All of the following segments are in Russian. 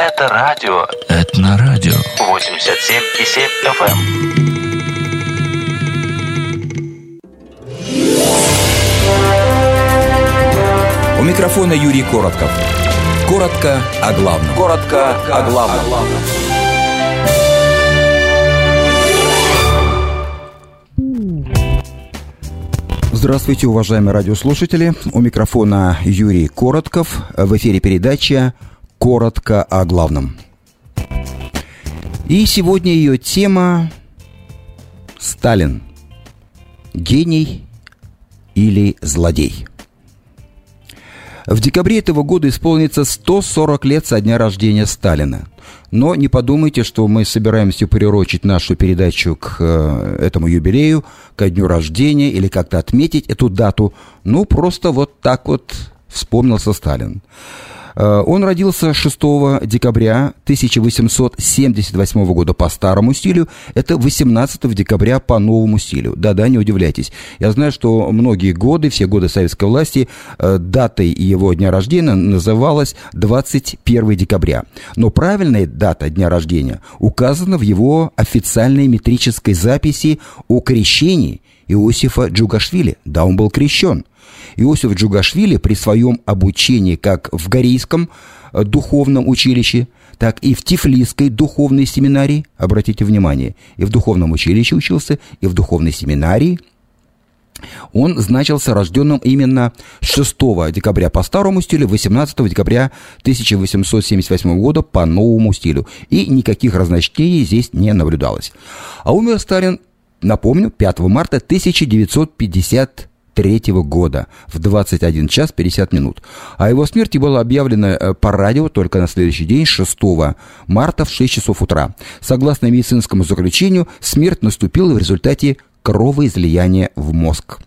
Это радио. Это на радио. 87,7 FM. У микрофона Юрий Коротков. Коротко о главном. Коротко о главном. Здравствуйте, уважаемые радиослушатели. У микрофона Юрий Коротков. В эфире передача «Коротко о главном». И сегодня ее тема «Сталин. Гений или злодей?» В декабре этого года исполнится 140 лет со дня рождения Сталина. Но не подумайте, что мы собираемся прирочить нашу передачу к э, этому юбилею, ко дню рождения или как-то отметить эту дату. Ну, просто вот так вот вспомнился Сталин. Э, он родился 6 декабря 1878 года по старому стилю. Это 18 декабря по новому стилю. Да-да, не удивляйтесь. Я знаю, что многие годы, все годы советской власти, э, датой его дня рождения называлась 21 декабря. Но правильная дата дня рождения указана в его официальной метрической записи о крещении Иосифа Джугашвили. Да, он был крещен. Иосиф Джугашвили при своем обучении как в Горейском э, духовном училище, так и в Тифлисской духовной семинарии, обратите внимание, и в духовном училище учился, и в духовной семинарии – он значился рожденным именно 6 декабря по старому стилю, 18 декабря 1878 года по новому стилю. И никаких разночтений здесь не наблюдалось. А умер Сталин, напомню, 5 марта 1950 1993 года в 21 час 50 минут. О его смерти было объявлено э, по радио только на следующий день, 6 марта в 6 часов утра. Согласно медицинскому заключению, смерть наступила в результате кровоизлияния в мозг.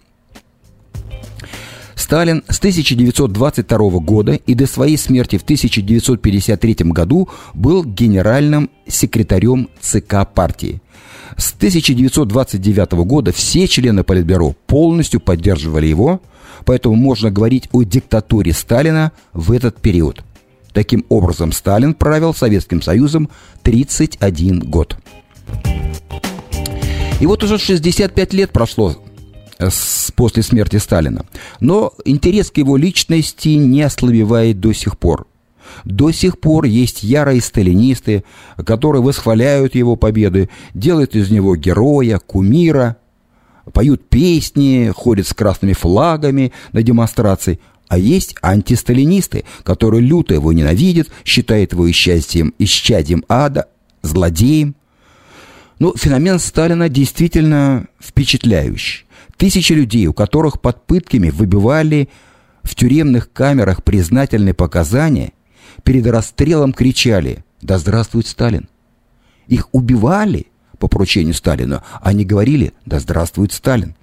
Сталин с 1922 года и до своей смерти в 1953 году был генеральным секретарем ЦК партии. С 1929 года все члены Политбюро полностью поддерживали его, поэтому можно говорить о диктатуре Сталина в этот период. Таким образом, Сталин правил Советским Союзом 31 год. И вот уже 65 лет прошло с, после смерти Сталина. Но интерес к его личности не ослабевает до сих пор. До сих пор есть ярые сталинисты, которые восхваляют его победы, делают из него героя, кумира, поют песни, ходят с красными флагами на демонстрации. А есть антисталинисты, которые люто его ненавидят, считают его исчадием, исчадием ада, злодеем. Ну, феномен Сталина действительно впечатляющий. Тысячи людей, у которых под пытками выбивали в тюремных камерах признательные показания – перед расстрелом кричали «Да здравствует Сталин!». Их убивали по поручению Сталина, они говорили «Да здравствует Сталин!».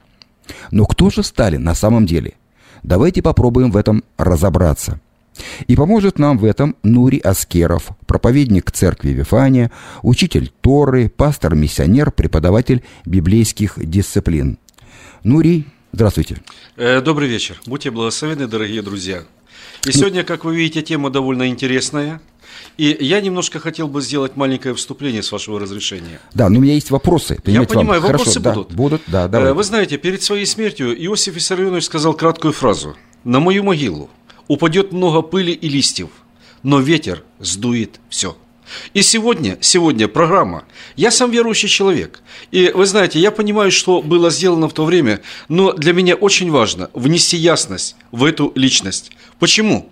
Но кто же Сталин на самом деле? Давайте попробуем в этом разобраться. И поможет нам в этом Нури Аскеров, проповедник церкви Вифания, учитель Торы, пастор-миссионер, преподаватель библейских дисциплин. Нури, здравствуйте. Э, добрый вечер. Будьте благословенны, дорогие друзья. И сегодня, как вы видите, тема довольно интересная. И я немножко хотел бы сделать маленькое вступление с вашего разрешения. Да, но у меня есть вопросы. Я понимаю, вам. вопросы Хорошо, будут. Да, будут, да, э, давай. Вы знаете, перед своей смертью Иосиф Виссарионович сказал краткую фразу. «На мою могилу упадет много пыли и листьев, но ветер сдует все». И сегодня, сегодня программа. Я сам верующий человек. И вы знаете, я понимаю, что было сделано в то время, но для меня очень важно внести ясность в эту личность. Почему?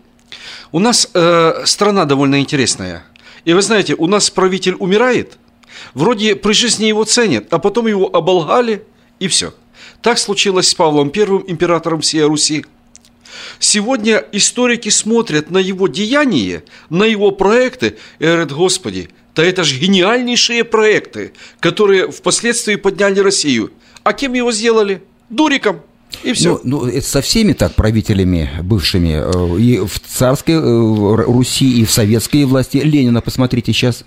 У нас э, страна довольно интересная. И вы знаете, у нас правитель умирает, вроде при жизни его ценят, а потом его оболгали, и все. Так случилось с Павлом I, императором всей Руси. Сегодня историки смотрят на его деяния, на его проекты и говорят, Господи, да это же гениальнейшие проекты, которые впоследствии подняли Россию. А кем его сделали? Дуриком. И все. Ну, ну, это со всеми так правителями бывшими. Э, и в царской э, Руси, и в советской власти. Ленина, посмотрите, сейчас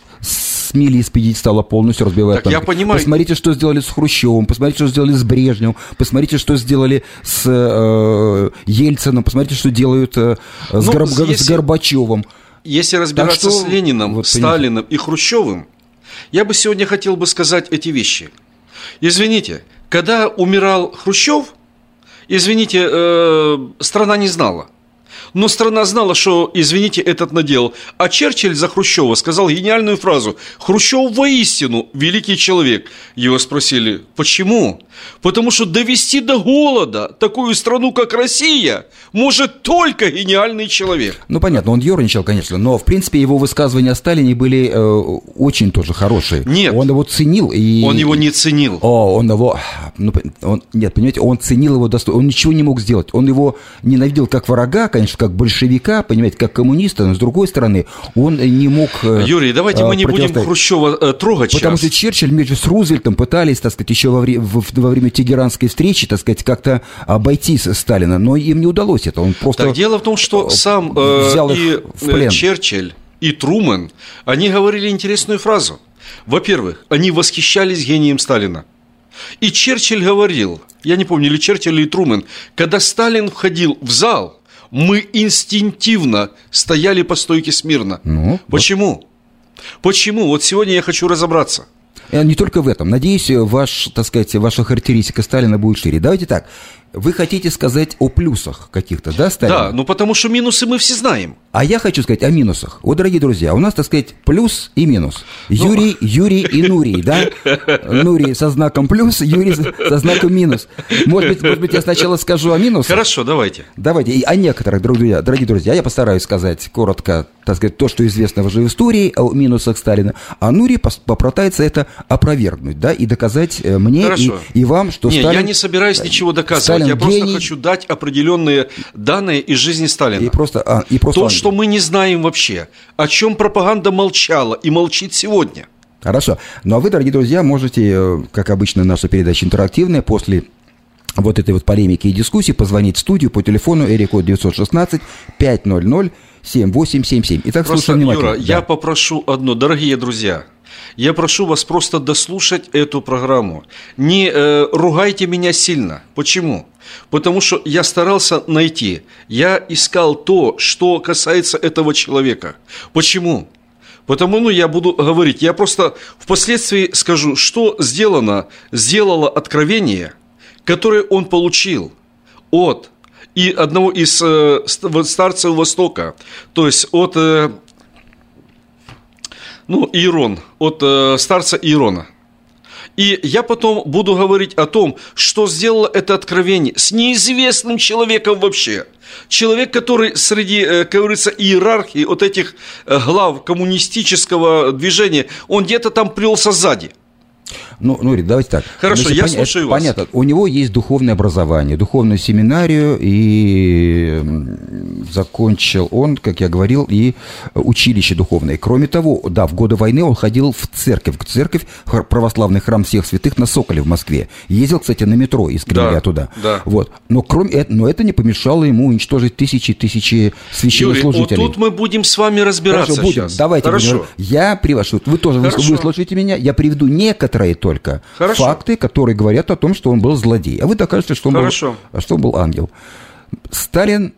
смели с пьедестала полностью разбивают. Так я понимаю. Посмотрите, что сделали с Хрущевым, посмотрите, что сделали с Брежневым, посмотрите, что сделали с э, Ельцином, посмотрите, что делают э, с, ну, Горб... если... с Горбачевым. если разбираться что, с Лениным, вот, Сталиным и Хрущевым, я бы сегодня хотел бы сказать эти вещи. Извините, когда умирал Хрущев, извините, э, страна не знала. Но страна знала, что, извините, этот надел. А Черчилль за Хрущева сказал гениальную фразу «Хрущев воистину великий человек». Его спросили «Почему?» Потому что довести до голода такую страну, как Россия, может только гениальный человек. Ну, понятно, он ерничал, конечно, но, в принципе, его высказывания о Сталине были э, очень тоже хорошие. Нет. Он его ценил. И... Он его не ценил. О, он его... Ну, он, нет, понимаете, он ценил его достоинство. Он ничего не мог сделать. Он его ненавидел как врага, конечно, как большевика, понимаете, как коммуниста, но, с другой стороны, он не мог... э, Юрий, давайте мы не будем. Хрущева э, трогать Потому сейчас. что Черчилль вместе с Рузвельтом пытались, так сказать, еще во, вре- во время Тегеранской встречи, так сказать, как-то обойти Сталина, но им не удалось это. Он просто Так дело в том, что сам э, взял их и в плен. Черчилль, и Трумэн, они говорили интересную фразу. Во-первых, они восхищались гением Сталина. И Черчилль говорил, я не помню, или Черчилль, или Трумэн, когда Сталин входил в зал, мы инстинктивно стояли по стойке смирно. Ну, вот. Почему? Почему? Вот сегодня я хочу разобраться. Э, Не только в этом. Надеюсь, ваш, так сказать, ваша характеристика Сталина будет шире. Давайте так. Вы хотите сказать о плюсах каких-то, да, Сталина? Да, ну потому что минусы мы все знаем. А я хочу сказать о минусах. Вот, дорогие друзья, у нас, так сказать, плюс и минус. Ну, Юрий, Юрий и Нурий, да? Нурий со знаком плюс, Юрий со знаком минус. Может быть, может быть, я сначала скажу о минусах? Хорошо, давайте. Давайте, и о некоторых, друзья, дорогие друзья, я постараюсь сказать коротко, так сказать, то, что известно уже в истории о минусах Сталина, а Нури пос- попытается это опровергнуть, да, и доказать э, мне и, и вам, что не, Сталин... я не собираюсь ничего доказывать. Сталин я просто гений. хочу дать определенные данные из жизни Сталина. И просто, а, и просто То, он- что мы не знаем вообще, о чем пропаганда молчала и молчит сегодня. Хорошо. Ну а вы, дорогие друзья, можете, э, как обычно, наша передача интерактивная, после вот этой вот полемики и дискуссии позвонить в студию по телефону Эрикод 916 500 7877. Итак, Просто, слушаем внимательно. Юра, Да. я попрошу одно, дорогие друзья, я прошу вас просто дослушать эту программу. Не э, ругайте меня сильно. Почему? Потому что я старался найти, я искал то, что касается этого человека. Почему? Потому, ну, я буду говорить, я просто впоследствии скажу, что сделано, сделало откровение, которое он получил от и одного из э, ст- старцев Востока, то есть от э, ну, Иерон, от э, старца Иерона. И я потом буду говорить о том, что сделало это откровение с неизвестным человеком вообще. Человек, который среди, э, как говорится, иерархии вот этих э, глав коммунистического движения, он где-то там плелся сзади. Ну, Нурик, давайте так. Хорошо, я слушаю это вас. Понятно. У него есть духовное образование, духовную семинарию, и закончил он, как я говорил, и училище духовное. Кроме того, да, в годы войны он ходил в церковь, в церковь, православный храм всех святых на Соколе в Москве. Ездил, кстати, на метро из Кремля Да, туда. да. Вот. Но, кроме но это не помешало ему уничтожить тысячи и тысячи Юрий, вот священнослужителей. тут мы будем с вами разбираться Хорошо, будем. сейчас. Давайте Хорошо. будем. Я привожу. Вы тоже Хорошо. выслушайте меня. Я приведу некоторые только Хорошо. факты, которые говорят о том, что он был злодей. А вы докажете, что он, Хорошо. был, что он был ангел. Сталин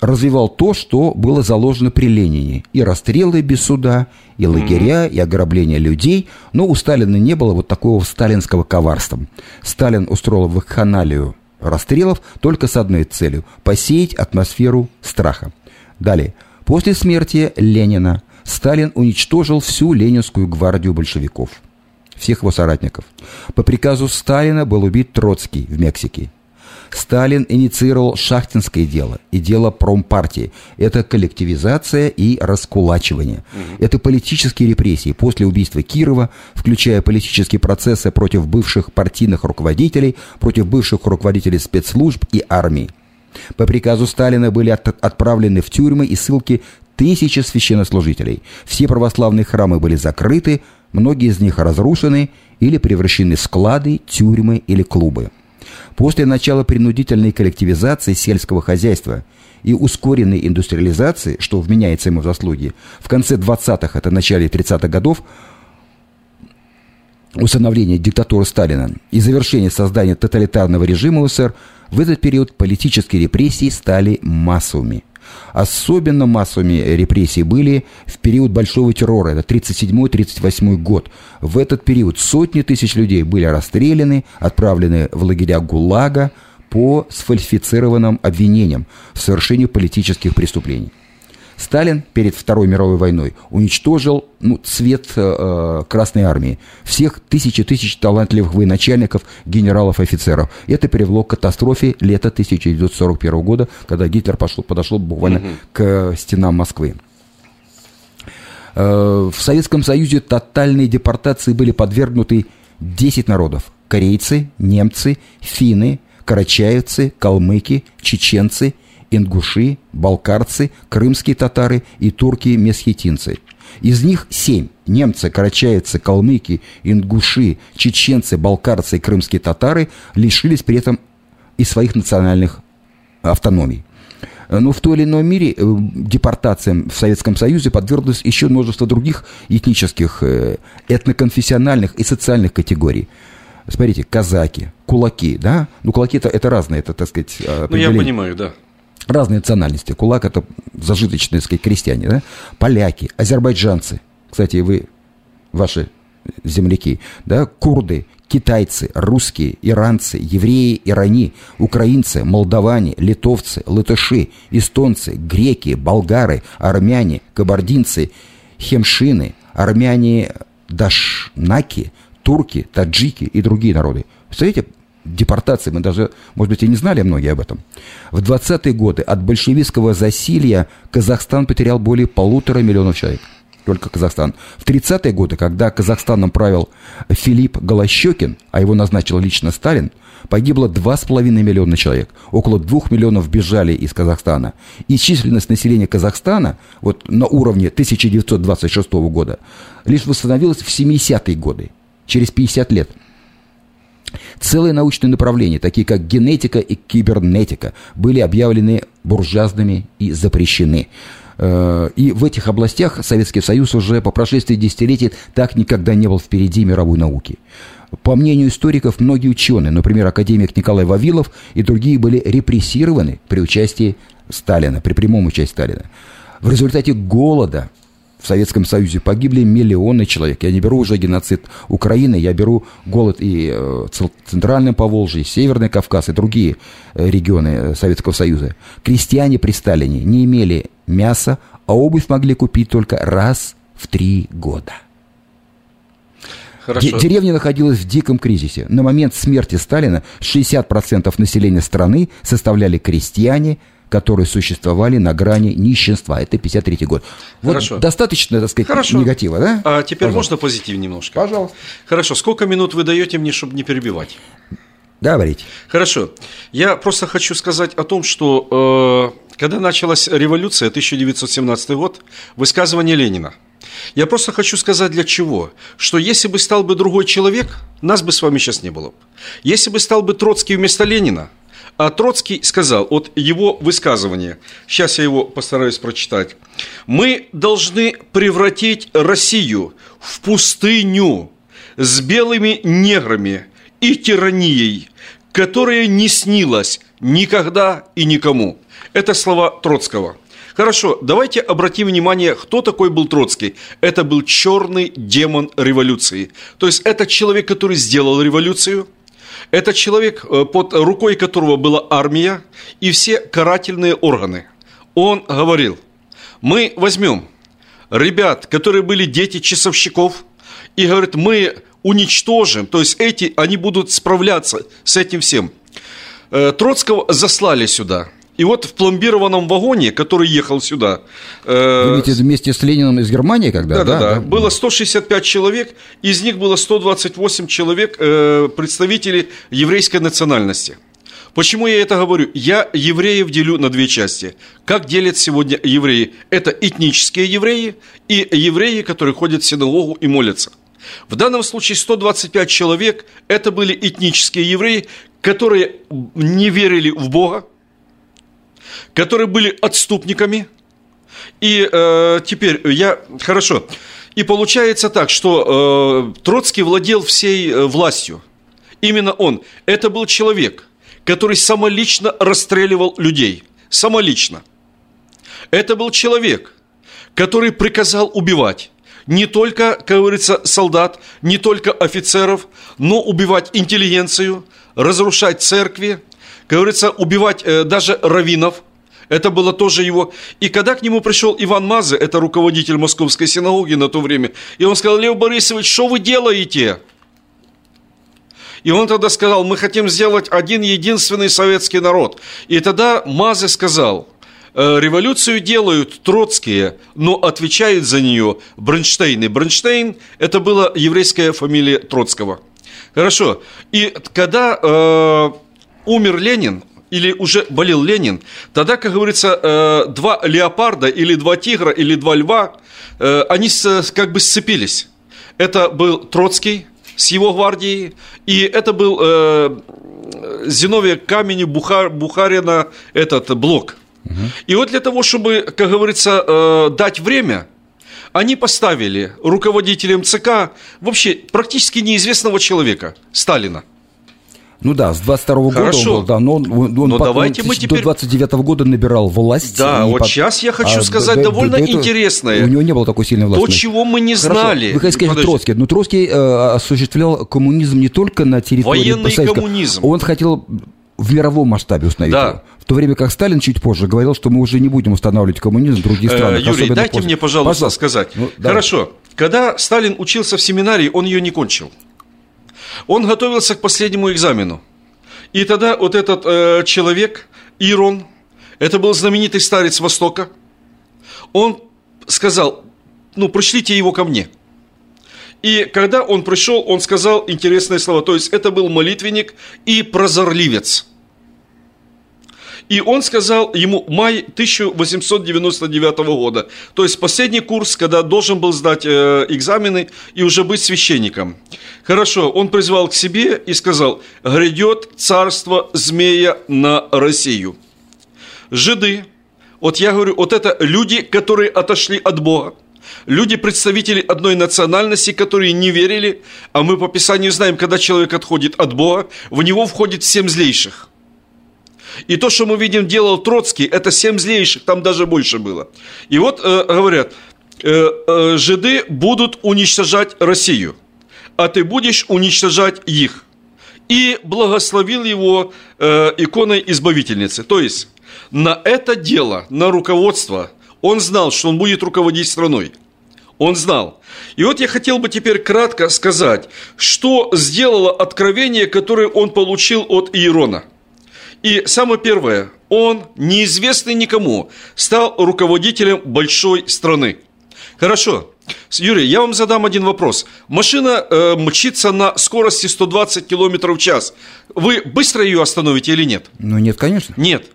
развивал то, что было заложено при Ленине. И расстрелы без суда, и лагеря, и ограбление людей. Но у Сталина не было вот такого сталинского коварства. Сталин устроил вакханалию расстрелов только с одной целью – посеять атмосферу страха. Далее. После смерти Ленина Сталин уничтожил всю ленинскую гвардию большевиков, всех его соратников. По приказу Сталина был убит Троцкий в Мексике. Сталин инициировал шахтинское дело и дело промпартии. Это коллективизация и раскулачивание. Это политические репрессии после убийства Кирова, включая политические процессы против бывших партийных руководителей, против бывших руководителей спецслужб и армии. По приказу Сталина были от- отправлены в тюрьмы и ссылки тысячи священнослужителей. Все православные храмы были закрыты, многие из них разрушены или превращены в склады, тюрьмы или клубы. После начала принудительной коллективизации сельского хозяйства и ускоренной индустриализации, что вменяется ему в заслуги, в конце 20-х, это начале 30-х годов, установления диктатуры Сталина и завершения создания тоталитарного режима СССР, в этот период политические репрессии стали массовыми. Особенно массовыми репрессии были в период Большого террора, это 37-38 год. В этот период сотни тысяч людей были расстреляны, отправлены в лагеря ГУЛАГа по сфальсифицированным обвинениям в совершении политических преступлений. Сталин перед Второй мировой войной уничтожил ну, цвет э, Красной Армии. Всех тысячи тысяч талантливых военачальников, генералов, офицеров. Это привело к катастрофе лета 1941 года, когда Гитлер пошел, подошел буквально угу. к стенам Москвы. Э, в Советском Союзе тотальные депортации были подвергнуты 10 народов. Корейцы, немцы, финны, карачаевцы, калмыки, чеченцы – ингуши, балкарцы, крымские татары и турки-месхетинцы. Из них семь – немцы, карачаевцы, калмыки, ингуши, чеченцы, балкарцы и крымские татары – лишились при этом и своих национальных автономий. Но в той или иной мере э, депортациям в Советском Союзе подверглось еще множество других этнических, э, этноконфессиональных и социальных категорий. Смотрите, казаки, кулаки, да? Ну, кулаки это, это разные, это, так сказать, Ну, я понимаю, да разные национальности. Кулак – это зажиточные, так сказать, крестьяне, да? Поляки, азербайджанцы. Кстати, вы, ваши земляки, да? Курды, китайцы, русские, иранцы, евреи, ирани, украинцы, молдаване, литовцы, латыши, эстонцы, греки, болгары, армяне, кабардинцы, хемшины, армяне, дашнаки, турки, таджики и другие народы. Представляете, депортации, мы даже, может быть, и не знали многие об этом. В 20-е годы от большевистского засилья Казахстан потерял более полутора миллионов человек. Только Казахстан. В 30-е годы, когда Казахстаном правил Филипп Голощекин, а его назначил лично Сталин, погибло 2,5 миллиона человек. Около 2 миллионов бежали из Казахстана. И численность населения Казахстана вот на уровне 1926 года лишь восстановилась в 70-е годы, через 50 лет. Целые научные направления, такие как генетика и кибернетика, были объявлены буржуазными и запрещены. Э, и в этих областях Советский Союз уже по прошествии десятилетий так никогда не был впереди мировой науки. По мнению историков, многие ученые, например, академик Николай Вавилов и другие были репрессированы при участии Сталина, при прямом участии Сталина. В результате голода в Советском Союзе погибли миллионы человек. Я не беру уже геноцид Украины, я беру голод и э, Центральное Поволжье, Северный Кавказ и другие э, регионы э, Советского Союза. Крестьяне при Сталине не имели мяса, а обувь могли купить только раз в три года. Хорошо. Деревня находилась в диком кризисе. На момент смерти Сталина 60% населения страны составляли крестьяне, которые существовали на грани нищенства. Это 53 год. Вот Хорошо. достаточно, так сказать, Хорошо. негатива, да? А теперь Пожалуйста. можно позитив немножко? Пожалуйста. Хорошо. Сколько минут вы даете мне, чтобы не перебивать? Говорите. Хорошо. Я просто хочу сказать о том, что э, когда началась революция, 1917 год, высказывание Ленина. Я просто хочу сказать для чего. Что если бы стал бы другой человек, нас бы с вами сейчас не было. Если бы стал бы Троцкий вместо Ленина, а Троцкий сказал, от его высказывания, сейчас я его постараюсь прочитать, мы должны превратить Россию в пустыню с белыми неграми и тиранией, которая не снилась никогда и никому. Это слова Троцкого. Хорошо, давайте обратим внимание, кто такой был Троцкий. Это был черный демон революции. То есть это человек, который сделал революцию – это человек, э, под рукой которого была армия и все карательные органы. Он говорил, мы возьмем ребят, которые были дети часовщиков, и говорит, мы уничтожим, то есть эти, они будут справляться с этим всем. Э, Троцкого заслали сюда – и вот в пломбированном вагоне, который ехал сюда... Э, Вы имеете вместе с Лениным из Германии когда? Да, да, да. Было 165 человек, из них было 128 человек э, представителей еврейской национальности. Почему я это говорю? Я евреев делю на две части. Как делят сегодня евреи? Это этнические евреи и евреи, которые ходят в синагогу и молятся. В данном случае 125 человек – это были этнические евреи, которые не верили в Бога, которые были отступниками. И э, теперь я... Хорошо. И получается так, что э, Троцкий владел всей э, властью. Именно он. Это был человек, который самолично расстреливал людей. Самолично. Это был человек, который приказал убивать не только, как говорится, солдат, не только офицеров, но убивать интеллигенцию, разрушать церкви, как говорится, убивать э, даже раввинов. Это было тоже его. И когда к нему пришел Иван Мазы, это руководитель Московской синагоги на то время, и он сказал, Лев Борисович, что вы делаете? И он тогда сказал, мы хотим сделать один единственный советский народ. И тогда Мазы сказал, «Э, революцию делают троцкие, но отвечает за нее Бронштейн. И Бронштейн – это была еврейская фамилия Троцкого. Хорошо. И когда э, умер Ленин, или уже болел Ленин, тогда, как говорится, э, два леопарда или два тигра или два льва, э, они как бы сцепились. Это был Троцкий, с его гвардией, и это был э, Зиновия Камени, Бухар, Бухарина, этот блок. Угу. И вот для того, чтобы, как говорится, дать время, они поставили руководителем ЦК вообще практически неизвестного человека, Сталина. Ну да, с 22 -го года он был, да, но он, он, но потом, давайте мы теперь... до 29 -го года набирал власть. Да, вот под... сейчас я хочу а, сказать да, довольно да, интересное. У него не было такой сильной власти. То, чего мы не Хорошо. знали. Вы хотите сказать Троцкий, но Троцкий э, осуществлял коммунизм не только на территории Военный коммунизм. Он хотел в мировом масштабе установить да. его. В то время как Сталин чуть позже говорил, что мы уже не будем устанавливать коммунизм в других э, странах. Э, Юрий, дайте после. мне, пожалуйста, пожалуйста. сказать. Ну, Хорошо. Когда Сталин учился в семинарии, он ее не кончил. Он готовился к последнему экзамену. И тогда вот этот э, человек, Ирон, это был знаменитый старец Востока, он сказал, ну, пришлите его ко мне. И когда он пришел, он сказал интересные слова. То есть это был молитвенник и прозорливец. И он сказал ему май 1899 года. То есть последний курс, когда должен был сдать э, экзамены и уже быть священником. Хорошо, он призвал к себе и сказал, грядет царство змея на Россию. Жиды, вот я говорю, вот это люди, которые отошли от Бога. Люди, представители одной национальности, которые не верили, а мы по Писанию знаем, когда человек отходит от Бога, в него входит семь злейших. И то, что мы видим, делал Троцкий, это семь злейших, там даже больше было. И вот э, говорят, э, э, жиды будут уничтожать Россию, а ты будешь уничтожать их. И благословил его э, иконой избавительницы. То есть на это дело, на руководство, он знал, что он будет руководить страной. Он знал. И вот я хотел бы теперь кратко сказать, что сделало откровение, которое он получил от Иерона – и самое первое, он, неизвестный никому, стал руководителем большой страны. Хорошо. Юрий, я вам задам один вопрос. Машина э, мчится на скорости 120 км в час. Вы быстро ее остановите или нет? Ну нет, конечно. Нет.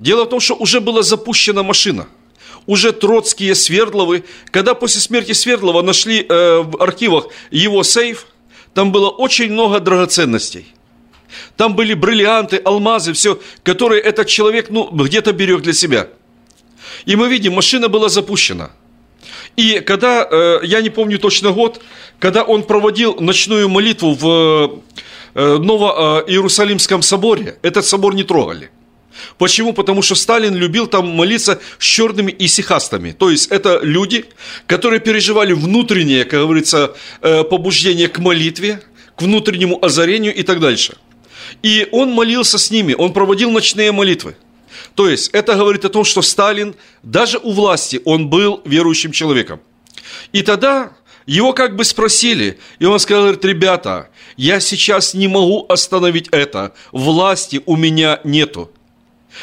Дело в том, что уже была запущена машина. Уже Троцкие, Свердловы. Когда после смерти Свердлова нашли э, в архивах его сейф, там было очень много драгоценностей. Там были бриллианты, алмазы, все, которые этот человек, ну, где-то берег для себя. И мы видим, машина была запущена. И когда, э, я не помню точно год, когда он проводил ночную молитву в э, Ново-Иерусалимском соборе, этот собор не трогали. Почему? Потому что Сталин любил там молиться с черными исихастами. То есть это люди, которые переживали внутреннее, как говорится, э, побуждение к молитве, к внутреннему озарению и так дальше. И он молился с ними, он проводил ночные молитвы. То есть это говорит о том, что Сталин, даже у власти, он был верующим человеком. И тогда его как бы спросили, и он сказал, говорит, ребята, я сейчас не могу остановить это, власти у меня нету.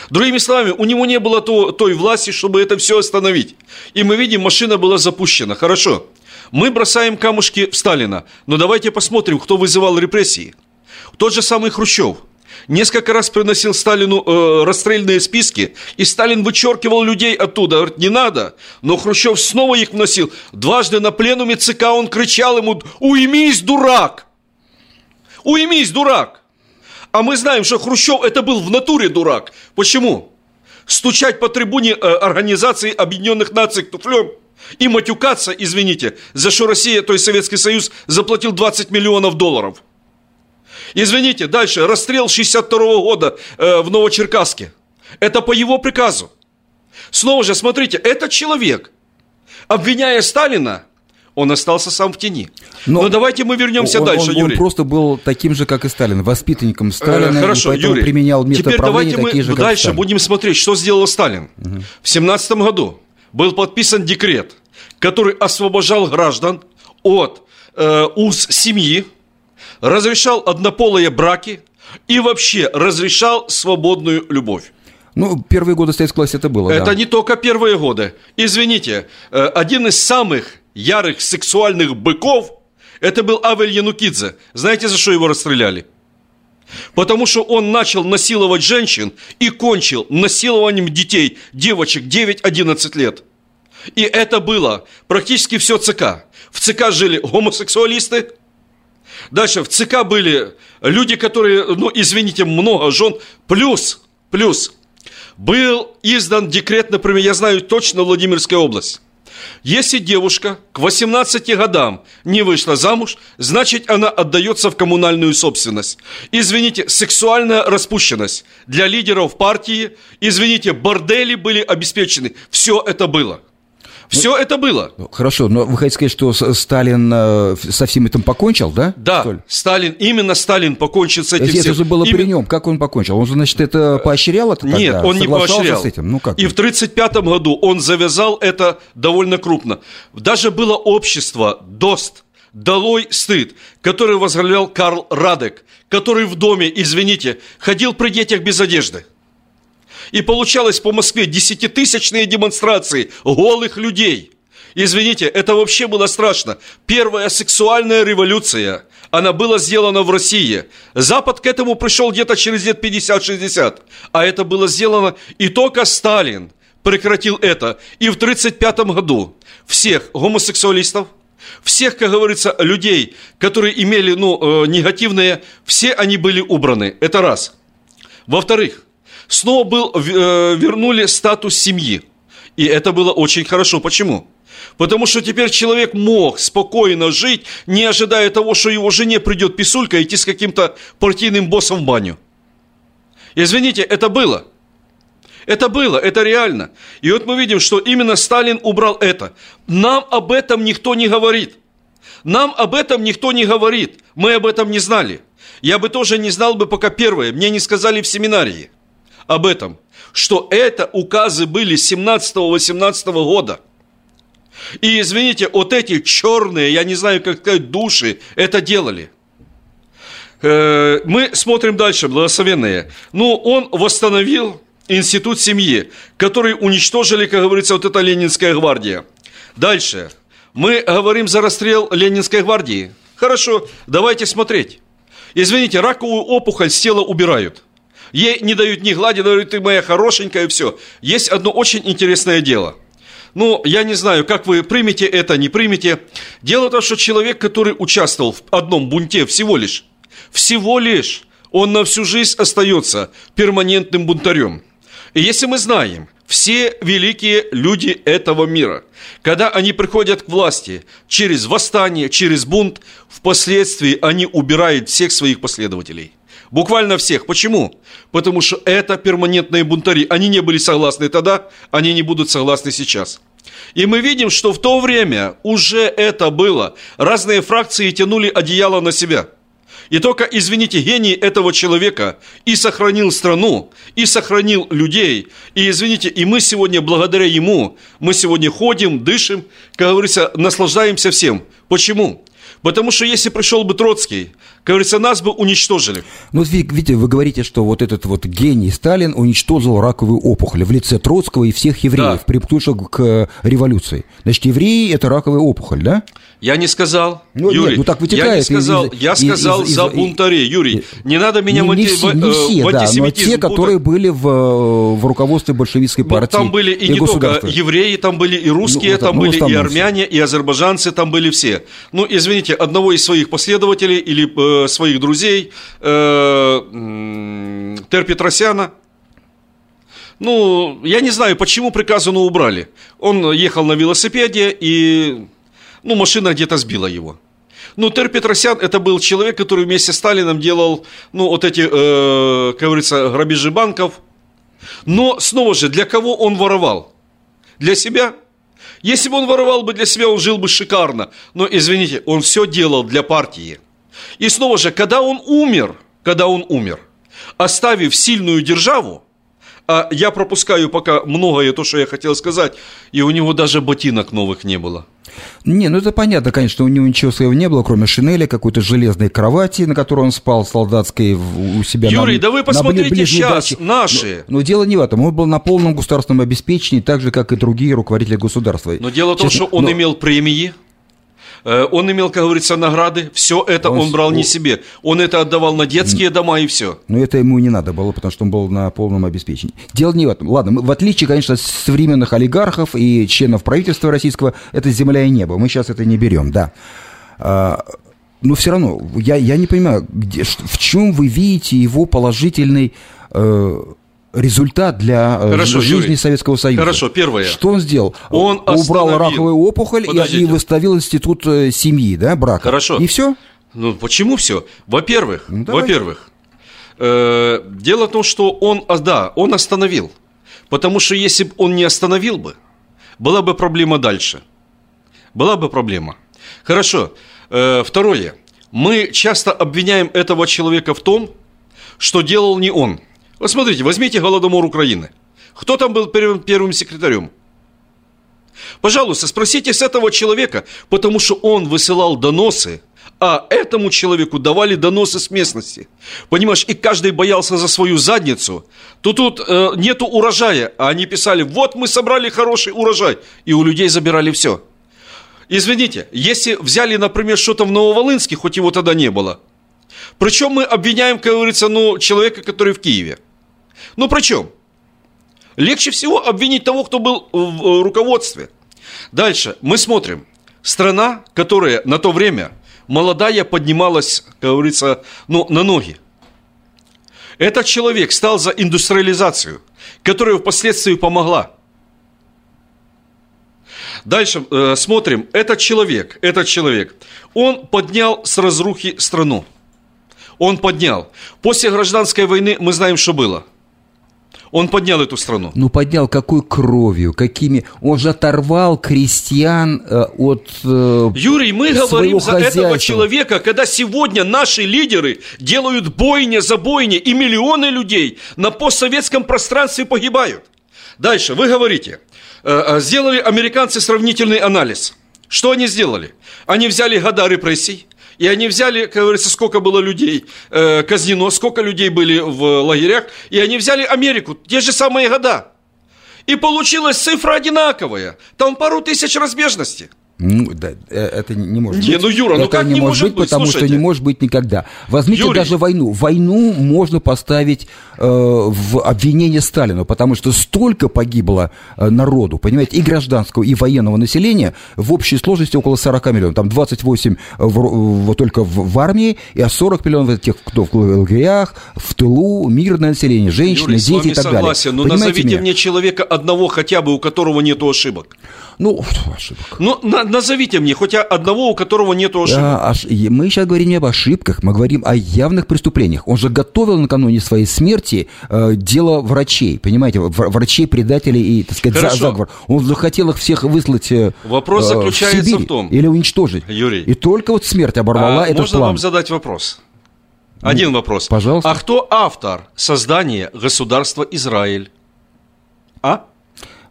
Другими словами, у него не было то, той власти, чтобы это все остановить. И мы видим, машина была запущена. Хорошо, мы бросаем камушки в Сталина, но давайте посмотрим, кто вызывал репрессии – тот же самый Хрущев несколько раз приносил Сталину э, расстрельные списки, и Сталин вычеркивал людей оттуда. Говорит, не надо. Но Хрущев снова их вносил. Дважды на пленуме ЦК он кричал ему, уймись, дурак! Уймись, дурак! А мы знаем, что Хрущев это был в натуре дурак. Почему? Стучать по трибуне э, Организации Объединенных Наций туфлем и матюкаться, извините, за что Россия, то есть Советский Союз, заплатил 20 миллионов долларов – Извините, дальше, расстрел 62 -го года э, в Новочеркасске. Это по его приказу. Снова же, смотрите, этот человек, обвиняя Сталина, он остался сам в тени. Но, Но давайте мы вернемся он, дальше, он, Юрий. Он просто был таким же, как и Сталин, воспитанником Сталина, э, хорошо, и поэтому Юрий, применял методы теперь давайте такие мы же, дальше Сталин. будем смотреть, что сделал Сталин. Угу. В семнадцатом году был подписан декрет, который освобождал граждан от э, уз семьи, разрешал однополые браки и вообще разрешал свободную любовь. Ну, первые годы советской власти это было, Это да. не только первые годы. Извините, э, один из самых ярых сексуальных быков это был Авель Янукидзе. Знаете, за что его расстреляли? Потому что он начал насиловать женщин и кончил насилованием детей, девочек 9-11 лет. И это было практически все ЦК. В ЦК жили гомосексуалисты, Дальше в ЦК были люди, которые, ну, извините, много жен. Плюс, плюс, был издан декрет, например, я знаю точно Владимирская область. Если девушка к 18 годам не вышла замуж, значит она отдается в коммунальную собственность. Извините, сексуальная распущенность для лидеров партии, извините, бордели были обеспечены. Все это было. Все это было. Ну, Хорошо, но вы хотите сказать, что Сталин э, со всем этим покончил, да? Да? Сталин, именно Сталин покончил с этим Если всем. это же было при Именно- нем, как он покончил? Он значит, это поощрял это Нет, тогда? он не поощрял. с этим? Ну как? И в 1935 году он завязал это довольно крупно. Даже было общество ДОСТ, «Долой стыд», который возглавлял Карл Радек, который в доме, извините, ходил при детях без одежды. И получалось по Москве десятитысячные демонстрации голых людей. Извините, это вообще было страшно. Первая сексуальная революция, она была сделана в России. Запад к этому пришел где-то через лет 50-60. А это было сделано, и только Сталин прекратил это. И в 1935 году всех гомосексуалистов, всех, как говорится, людей, которые имели ну, э, негативные, все они были убраны. Это раз. Во-вторых, снова был, э, вернули статус семьи. И это было очень хорошо. Почему? Потому что теперь человек мог спокойно жить, не ожидая того, что его жене придет писулька идти с каким-то партийным боссом в баню. Извините, это было. Это было, это реально. И вот мы видим, что именно Сталин убрал это. Нам об этом никто не говорит. Нам об этом никто не говорит. Мы об этом не знали. Я бы тоже не знал бы пока первое. Мне не сказали в семинарии об этом. Что это указы были 17-18 года. И извините, вот эти черные, я не знаю, как сказать, души это делали. Э, Мы смотрим дальше, благословенные. Ну, он восстановил институт семьи, который уничтожили, как говорится, вот эта Ленинская гвардия. Дальше. Мы говорим за расстрел Ленинской гвардии. Хорошо, давайте смотреть. Извините, раковую опухоль с тела убирают. Ей не дают ни глади, говорят, ты моя хорошенькая, и все. Есть одно очень интересное дело. Ну, я не знаю, как вы примете это, не примете. Дело в том, что человек, который участвовал в одном бунте всего лишь, всего лишь, он на всю жизнь остается перманентным бунтарем. И если мы знаем, все великие люди этого мира, когда они приходят к власти через восстание, через бунт, впоследствии они убирают всех своих последователей. Буквально всех. Почему? Потому что это перманентные бунтари. Они не были согласны тогда, они не будут согласны сейчас. И мы видим, что в то время уже это было. Разные фракции тянули одеяло на себя. И только, извините, гений этого человека и сохранил страну, и сохранил людей. И, извините, и мы сегодня, благодаря ему, мы сегодня ходим, дышим, как говорится, наслаждаемся всем. Почему? Потому что если пришел бы Троцкий, как говорится, нас бы уничтожили. Ну, видите, вы говорите, что вот этот вот гений Сталин уничтожил раковую опухоль в лице Троцкого и всех евреев, Да. примкнувших к э, революции. Значит, евреи – это раковая опухоль, да? Я не сказал, Ну, нет, Юрий, ну так я не вытекает сказал, из- я сказал из- за из- бунтарей, Юрий, не надо меня не, не все, не э, все, в да, но те, путать. которые были в, э, в руководстве большевистской Ну, партии там были и, не только евреи, там были и русские, Ну, вот, там ну, были и армяне, и азербайджанцы, там были все. Ну, извините, одного из своих последователей или э, своих друзей, э, м, Тер Петросяна, ну, я не знаю, почему приказано убрали. Он ехал на велосипеде, и, ну, машина где-то сбила его. Ну, Тер Петросян это был человек, который вместе с Сталином делал, ну, вот эти, э, как говорится, грабежи банков, Но снова же, для кого он воровал? Для себя? Если бы он воровал бы для себя, он жил бы шикарно. Но, извините, он все делал для партии. И снова же, когда он умер, когда он умер, оставив сильную державу, а я пропускаю пока многое то, что я хотел сказать, и у него даже ботинок новых не было. Не, ну это понятно, конечно, у него ничего своего не было, кроме шинели, какой-то железной кровати, на которой он спал солдатской у себя. Юрий, на, да вы посмотрите сейчас, даче. наши. Но, но дело не в этом, он был на полном государственном обеспечении, так же, как и другие руководители государства. Но дело в том, что он но... имел премии, он имел, как говорится, награды, все это он, он брал не себе. Он это отдавал на детские дома и все. Но это ему не надо было, потому что он был на полном обеспечении. Дело не в этом. Ладно, мы, в отличие, конечно, от современных олигархов и членов правительства российского, это земля и небо. Мы сейчас это не берем, да. А, но все равно, я, я не понимаю, где, в чем вы видите его положительный э, результат для э, Хорошо, жизни Юрий. Советского Союза. Хорошо, первое. Что он сделал? Он убрал раковую опухоль и, и выставил институт э, семьи, да, брака. Хорошо. И все? Ну, почему все? Во-первых, ну, во-первых, э, дело в том, что он, а, да, он остановил. Потому что если бы он не остановил бы, была бы проблема дальше. Была бы проблема. Хорошо. Э, второе. Мы часто обвиняем этого человека в том, что делал не он – вот смотрите, возьмите Голодомор Украины. Кто там был первым, первым секретарем? Пожалуйста, спросите с этого человека, потому что он высылал доносы, а этому человеку давали доносы с местности. Понимаешь, и каждый боялся за свою задницу. То тут э, нету урожая, а они писали, вот мы собрали хороший урожай, и у людей забирали все. Извините, если взяли, например, что-то в Нововолынске, хоть его тогда не было, причем мы обвиняем, как говорится, ну, человека, который в Киеве – ну, причем? Легче всего обвинить того, кто был в руководстве. Дальше мы смотрим. Страна, которая на то время молодая поднималась, как говорится, ну, на ноги. Этот человек стал за индустриализацию, которая впоследствии помогла. Дальше э, смотрим. Этот человек, этот человек, он поднял с разрухи страну. Он поднял. После гражданской войны мы знаем, что было – он поднял эту страну. Ну, поднял какой кровью, какими... Он же оторвал крестьян э, от э, Юрий, мы говорим за хозяйства. этого человека, когда сегодня наши лидеры делают бойня за бойня, и миллионы людей на постсоветском пространстве погибают. Дальше, вы говорите, э, э, сделали американцы сравнительный анализ. Что они сделали? Они взяли года репрессий, и они взяли, как говорится, сколько было людей э, казнено, сколько людей были в лагерях, и они взяли Америку, те же самые года. И получилась цифра одинаковая. Там пару тысяч разбежности – ну, да, э, это не может не, быть. ну, Юра, ну это как не, не может быть, быть потому Слушайте. что не может быть никогда. Возьмите Юрий. даже войну. Войну можно поставить э, в обвинение Сталину, потому что столько погибло э, народу, понимаете, и гражданского, и военного населения в общей сложности около 40 миллионов. Там 28 в, в, только в, в армии, и 40 миллионов тех, кто в лагерях, в тылу, мирное население, женщины, Юрий, дети и так согласен, далее. Но назовите меня? мне человека одного хотя бы, у которого нет ошибок. Ну, ошибок. Ну, на, назовите мне хоть одного, у которого нет ошибок. Да, ош... Мы сейчас говорим не об ошибках, мы говорим о явных преступлениях. Он же готовил накануне своей смерти э, дело врачей, понимаете, врачей-предателей и, так сказать, Хорошо. заговор. Он же хотел их всех выслать э, Вопрос заключается в, Сибирь, в том... Или уничтожить. Юрий. И только вот смерть оборвала а этот можно план. вам задать вопрос? Один ну, вопрос. Пожалуйста. А кто автор создания государства Израиль? А?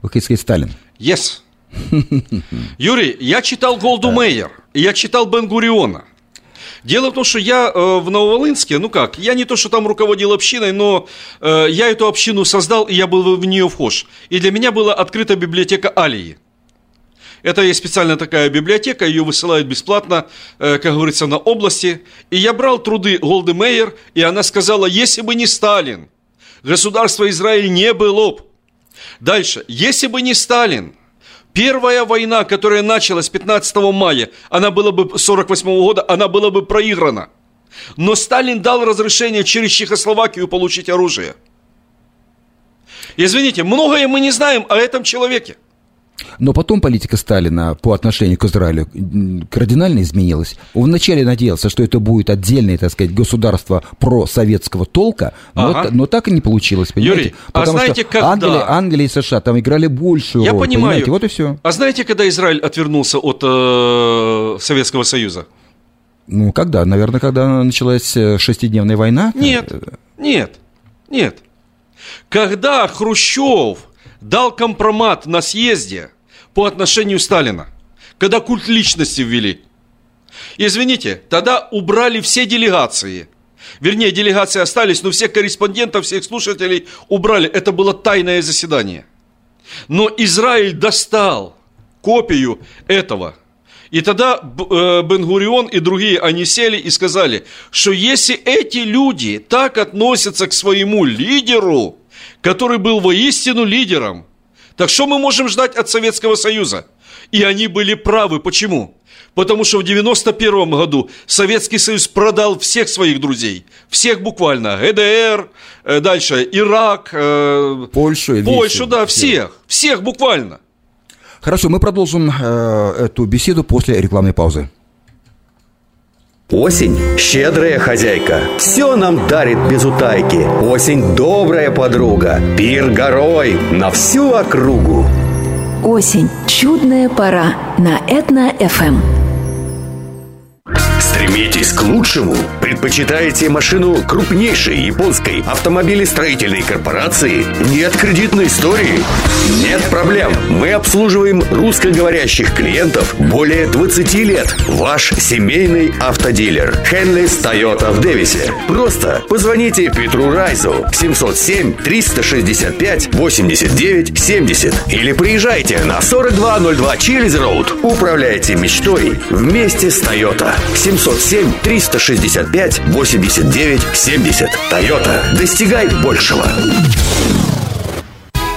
Вы хотите сказать Сталин? Yes. Юрий, я читал Голду Мейер, я читал Бен-Гуриона. Дело в том, что я э, в Нововолынске, ну как, я не то, что там руководил общиной, но э, я эту общину создал, и я был в нее вхож. И для меня была открыта библиотека Алии. Это есть специальная такая библиотека, ее высылают бесплатно, э, как говорится, на области. И я брал труды Голды Мейер, и она сказала, если бы не Сталин, государство Израиль не было бы. Дальше, если бы не Сталин, Первая война, которая началась 15 мая, она была бы 48 года, она была бы проиграна. Но Сталин дал разрешение через Чехословакию получить оружие. Извините, многое мы не знаем о этом человеке. Но потом политика Сталина по отношению к Израилю кардинально изменилась. Он вначале надеялся, что это будет отдельное, так сказать, государство просоветского толка, но, Ага. но так и не получилось, понимаете? Юрий, а знаете, что когда? Англия, Англия и США там играли большую Я роль, понимаю. понимаете? Вот и все. А знаете, когда Израиль отвернулся от э, Советского Союза? Ну, когда? Наверное, когда началась э, шестидневная война? Нет, нет, нет. Когда Хрущев дал компромат на съезде по отношению Сталина, когда культ личности ввели, извините, тогда убрали все делегации. Вернее, делегации остались, но всех корреспондентов, всех слушателей убрали. Это было тайное заседание. Но Израиль достал копию этого. И тогда э, Бен-Гурион и другие, они сели и сказали, что если эти люди так относятся к своему лидеру, который был воистину лидером, так что мы можем ждать от Советского Союза? И они были правы. Почему? Потому что в 91 году Советский Союз продал всех своих друзей. Всех буквально. ГДР, э, дальше Ирак, э, Польшу Польшу, да, всех. Всех буквально. Хорошо, мы продолжим э, эту беседу после рекламной паузы. Осень – щедрая хозяйка. Все нам дарит без утайки. Осень – добрая подруга. Пир горой на всю округу. Осень. Чудная пора на Этно-ФМ. Стремитесь к лучшему? Предпочитаете машину крупнейшей японской автомобилестроительной корпорации? Нет кредитной истории? Нет проблем. Мы обслуживаем русскоговорящих клиентов более 20 лет. Ваш семейный автодилер. Хенлис Тойота в Дэвисе. Просто позвоните Петру Райзу 707 365 89 70 или приезжайте на 4202 Чилиз Роуд. Управляйте мечтой вместе с Тойота. 707 365 89 70. Тойота. Достигай большего.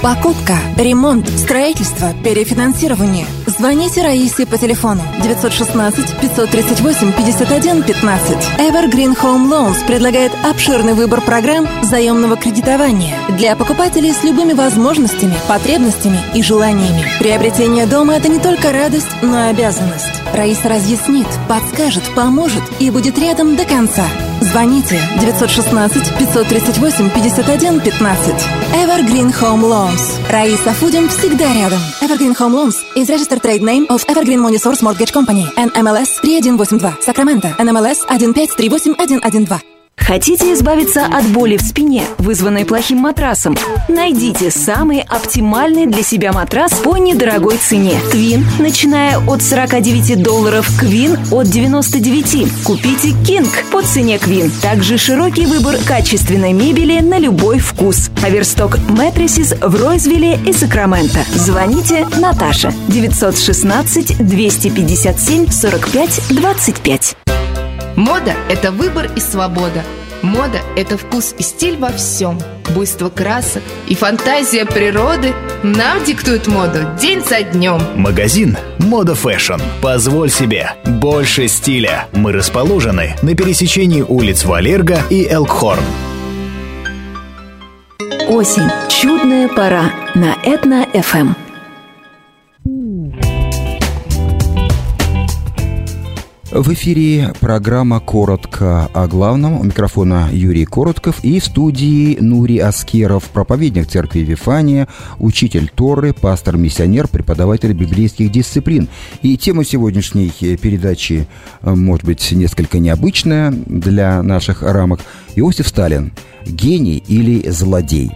Покупка, ремонт, строительство, перефинансирование. Звоните Раисе по телефону 916 538 51 15. Evergreen Home Loans предлагает обширный выбор программ заемного кредитования для покупателей с любыми возможностями, потребностями и желаниями. Приобретение дома – это не только радость, но и обязанность. Раиса разъяснит, подскажет, поможет и будет рядом до конца. Звоните 916 538 51 15. Evergreen Home Loans. Раиса Фудин всегда рядом. Evergreen Home Loans is registered trade name of Evergreen Money Source Mortgage Company. NMLS 3182. Сакраменто. NMLS 1538112. Хотите избавиться от боли в спине, вызванной плохим матрасом? Найдите самый оптимальный для себя матрас по недорогой цене. Твин, начиная от 49 долларов, Квин от 99. Купите Кинг по цене Квин. Также широкий выбор качественной мебели на любой вкус. Аверсток Мэтрисис в Ройзвилле и Сакраменто. Звоните Наташа 916 257 45 25. Мода – это выбор и свобода. Мода – это вкус и стиль во всем. Буйство красок и фантазия природы нам диктуют моду день за днем. Магазин Мода Fashion. Позволь себе больше стиля. Мы расположены на пересечении улиц Walerga и Elkhorn. Осень. Чудная пора на Этно-ФМ. В эфире программа «Коротко о главном». У микрофона Юрий Коротков и в студии Нури Аскеров, проповедник церкви Вифания, учитель Торы, пастор-миссионер, преподаватель библейских дисциплин. И тема сегодняшней передачи, э, может быть, несколько необычная для наших рамок. Иосиф Сталин – гений или злодей?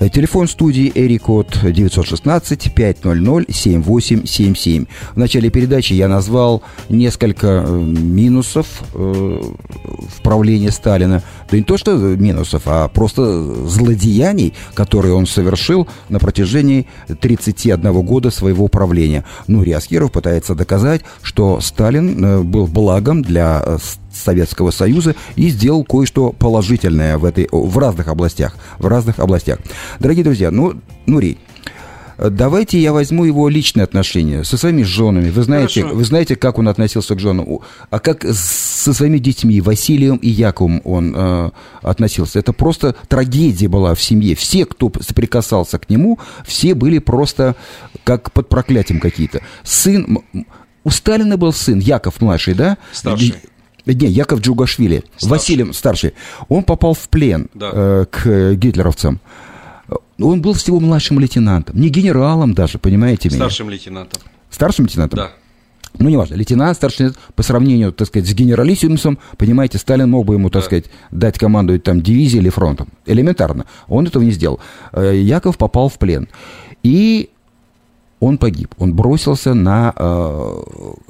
Э, Телефон студии Эрикод 916-500-7877. В начале передачи я назвал несколько э, минусов э, в правлении Сталина. Да не то, что минусов, а просто злодеяний, которые он совершил на протяжении 31 года своего правления. Ну, Риаскиров пытается доказать, что Сталин был благом для э, с- Советского Союза и сделал кое-что положительное в, этой, в разных областях. В разных областях. Дорогие друзья, ну, Нурий, Э, Давайте я возьму его личные отношения со своими женами. Вы знаете, Хорошо. вы знаете, как он относился к женам, а как со своими детьми Василием и Яковом он э, относился. Это просто трагедия была в семье. Все, кто соприкасался к нему, все были просто как под проклятием какие-то. Сын, у Сталина был сын Яков младший, да? Старший. Не, Яков Джугашвили, Старший. Василием старший. Он попал в плен Да. э, к гитлеровцам. Он был всего младшим лейтенантом, не генералом даже, понимаете меня? Старшим лейтенантом. Старшим лейтенантом? Да. Ну, неважно, лейтенант, старший лейтенант, по сравнению, так сказать, с генералиссимусом, понимаете, Сталин мог бы ему, так Да. сказать, дать командовать там дивизией или фронтом. Элементарно. Он этого не сделал. Э, Яков попал в плен. И он погиб. Он бросился на э,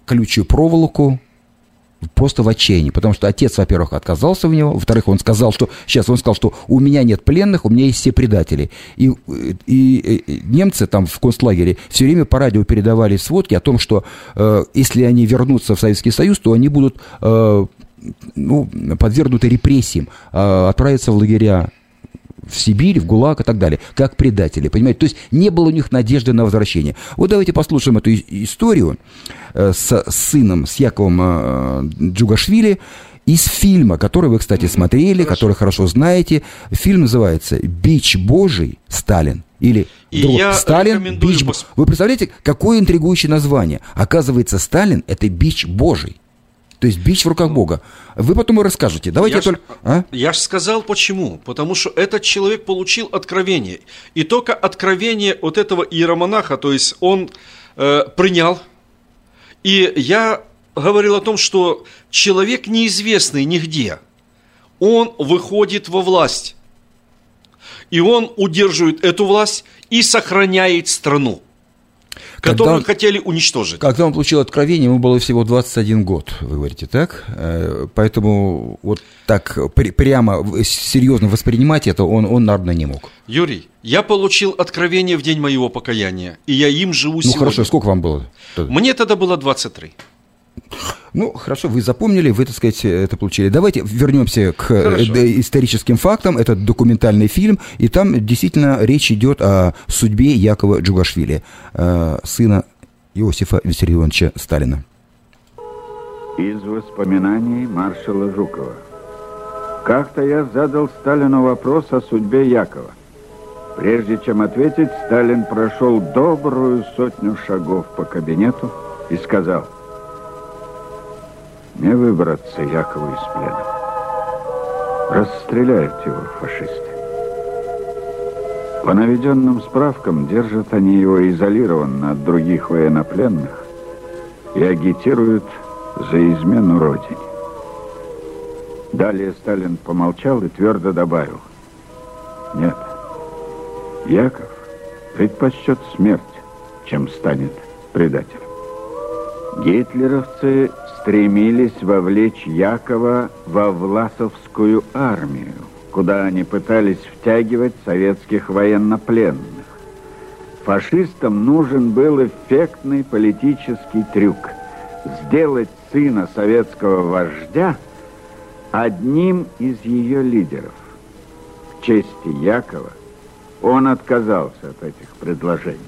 колючую проволоку, просто в отчаянии, потому что отец, во-первых, отказался в него, во-вторых, он сказал, что сейчас он сказал, что у меня нет пленных, у меня есть все предатели. И, и, и немцы там в концлагере все время по радио передавали сводки о том, что э, если они вернутся в Советский Союз, то они будут э, ну, подвергнуты репрессиям, э, отправятся в лагеря в Сибирь, в ГУЛАГ и так далее, как предатели, понимаете? То есть не было у них надежды на возвращение. Вот давайте послушаем эту историю э, с сыном, с Яковом э, Джугашвили из фильма, который вы, кстати, смотрели, который хорошо знаете. Фильм называется «Бич Божий. Сталин». Или И другой, я «Сталин. Бич Бо-». пос- Вы представляете, какое интригующее название? Оказывается, Сталин – это бич Божий. То есть бич в руках Бога. Вы потом и расскажете. Давайте Я я ж- только... А? Я же сказал почему. Потому что этот человек получил откровение. И только откровение от этого иеромонаха, то есть он э, принял. И я говорил о том, что человек неизвестный нигде. Он выходит во власть. И он удерживает эту власть и сохраняет страну, которую он- хотели уничтожить. Когда он получил откровение, ему было всего 21 год, вы говорите, так? Э, Поэтому вот так прямо серьезно воспринимать это он, он, наверное, не мог. Юрий, я получил откровение в день моего покаяния, и я им живу Ну сегодня. хорошо, сколько вам было? Мне тогда было 23. Ну, хорошо, вы запомнили, вы, так сказать, это получили. Давайте вернемся к э, Хорошо. историческим фактам. Это документальный фильм, и там действительно речь идет о судьбе Якова Джугашвили, э, сына Иосифа Виссарионовича Сталина. Из воспоминаний маршала Жукова. Как-то я задал Сталину вопрос о судьбе Якова. Прежде чем ответить, Сталин прошел добрую сотню шагов по кабинету и сказал, «Не выбраться Якову из плена. Расстреляют его фашисты». По наведенным справкам держат они его изолированно от других военнопленных и агитируют за измену Родине. Далее Сталин помолчал и твердо добавил. Нет, Яков предпочтет смерть, чем станет предателем. Гитлеровцы стремились вовлечь Якова во Власовскую армию, куда они пытались втягивать советских военнопленных. Фашистам нужен был эффектный политический трюк – сделать сына советского вождя одним из ее лидеров. К чести Якова он отказался от этих предложений.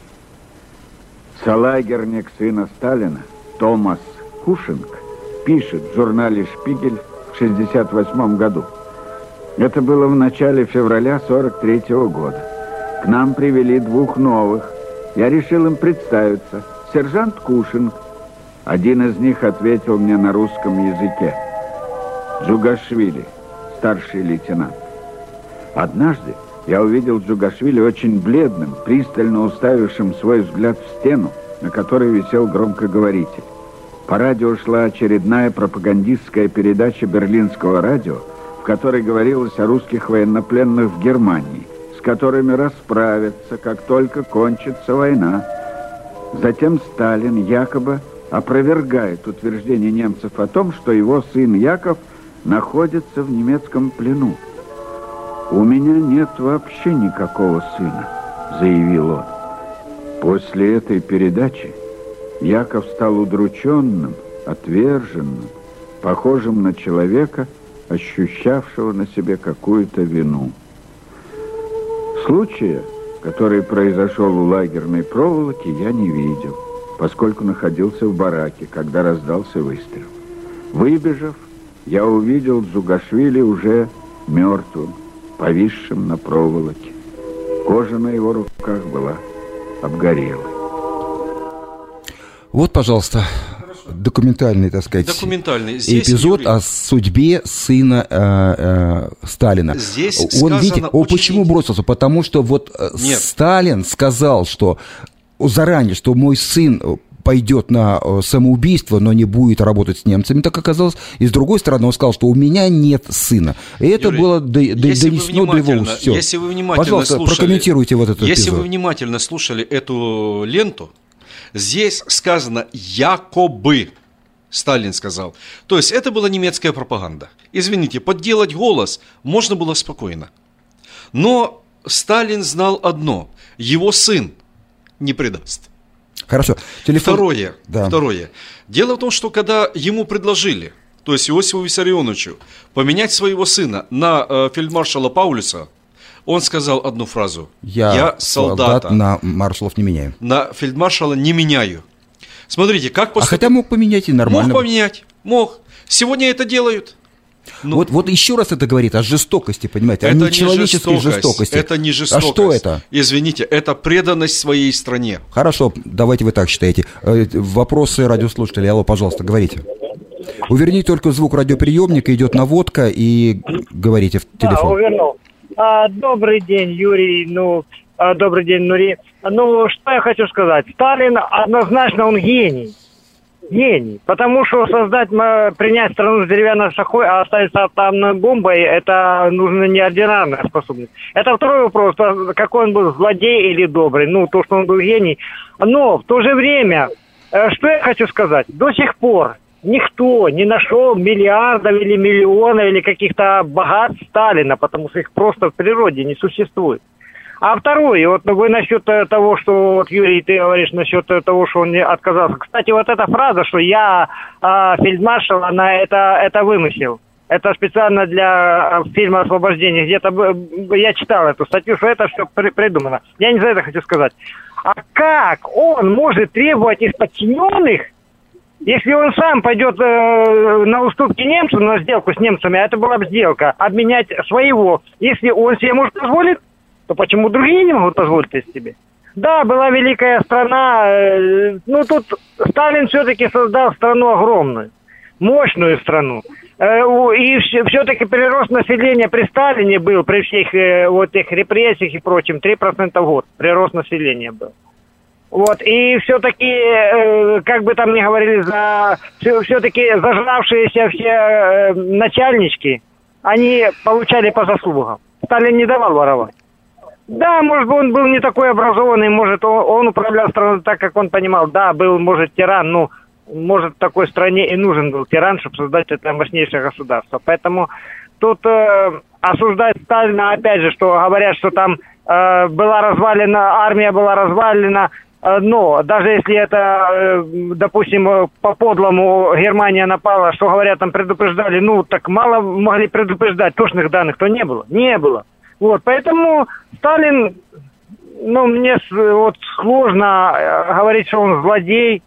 Салагерник сына Сталина Томас Кушинг пишет в журнале «Шпигель» в 1968 году. Это было в начале февраля 43 года. К нам привели двух новых. Я решил им представиться. Сержант Кушинг. Один из них ответил мне на русском языке. Джугашвили, старший лейтенант. Однажды я увидел Джугашвили очень бледным, пристально уставившим свой взгляд в стену, на которой висел громкоговоритель. По радио шла очередная пропагандистская передача берлинского радио, в которой говорилось о русских военнопленных в Германии, с которыми расправятся, как только кончится война. Затем Сталин якобы опровергает утверждение немцев о том, что его сын Яков находится в немецком плену. «У меня нет вообще никакого сына», — заявил он. После этой передачи Яков стал удрученным, отверженным, похожим на человека, ощущавшего на себе какую-то вину. Случая который произошел у лагерной проволоки, я не видел, поскольку находился в бараке, когда раздался выстрел. Выбежав, я увидел Джугашвили уже мертвым, повисшим на проволоке. Кожа на его руках была обгорелой. Вот, пожалуйста, документальный, так сказать, Документальный. Здесь, эпизод Юрий, о судьбе сына э, э, Сталина. Здесь Он, сказано видите, о, очень почему бросился? Потому что вот э, Нет. Сталин сказал, что заранее, что мой сын э, пойдет на э, самоубийство, но не будет работать с немцами, так оказалось. И с другой стороны, он сказал, что у меня нет сына. И это Юрий, было до- до- донесено до его уст. Если вы внимательно Пожалуйста, слушали, прокомментируйте вот этот Если эпизод. вы внимательно слушали эту ленту, здесь сказано якобы. Сталин сказал. То есть это была немецкая пропаганда. Извините, подделать голос можно было спокойно. Но Сталин знал одно. Его сын не предаст. Хорошо. Телефон... Второе, Да. второе. Дело в том, что когда ему предложили, то есть Иосифу Виссарионовичу, поменять своего сына на э, фельдмаршала Паулюса, он сказал одну фразу. Я, солдата. на маршалов не меняю. на фельдмаршала не меняю. Смотрите, как А поступил... хотя мог поменять и нормально. Мог поменять, мог. Сегодня это делают. Ну, Вот, вот еще раз это говорит о жестокости, понимаете, о это не нечеловеческой жестокость, жестокости. Это не А жестокость. что это? Извините, это преданность своей стране. Хорошо, давайте вы так считаете. Э, Вопросы радиослушателей. Алло, пожалуйста, говорите. Уверните только звук радиоприемника, идет наводка и говорите в Да, телефон. увернул. А, добрый день, Юрий. Ну, а, добрый день, Нури. Ну, что я хочу сказать. Сталин однозначно он гений. Гений. Потому что создать, принять страну с деревянной шахой, а оставить с атомной бомбой, это нужна неординарная способность. Это второй вопрос, то, какой он был, злодей или добрый. Ну, то, что он был гений. Но в то же время, э, что я хочу сказать, до сих пор никто не нашел миллиардов или миллионов или каких-то богатств Сталина, потому что их просто в природе не существует. А второе, вот вы насчет э, того, что вот Юрий, ты говоришь насчет э, того, что он не отказался. Кстати, вот эта фраза, что я э, фельдмаршал, она это это вымысел. Это специально для э, фильма «Освобождение». Где-то я читал эту статью, что это все придумано. Я не за это хочу сказать. А как он может требовать из подчиненных, если он сам пойдет э, на уступки немцам, на сделку с немцами, а это была бы сделка, обменять своего, если он себе может позволить, то почему другие не могут позволить себе? Да, была великая страна, э, ну тут Сталин все-таки создал страну огромную, мощную страну. Э, И все-таки прирост населения при Сталине был, при всех э, вот этих репрессиях и прочем, 3% в год прирост населения был. Вот, и все-таки, э, как бы там ни говорили, за, все-таки зажравшиеся все э, начальнички, они получали по заслугам. Сталин не давал воровать. Да, может он был не такой образованный, может, он, он управлял страной так, как он понимал. Да, был, может, тиран, ну, может, такой стране и нужен был тиран, чтобы создать это мощнейшее государство. Поэтому тут э, осуждать Сталина, опять же, что говорят, что там э, была развалена, армия была развалена, э, но даже если это, э, допустим, э, по-подлому Германия напала, что говорят, там предупреждали, ну, так мало могли предупреждать, точных данных то не было, не было. Вот, поэтому Сталин, ну, мне вот сложно говорить, что он злодей,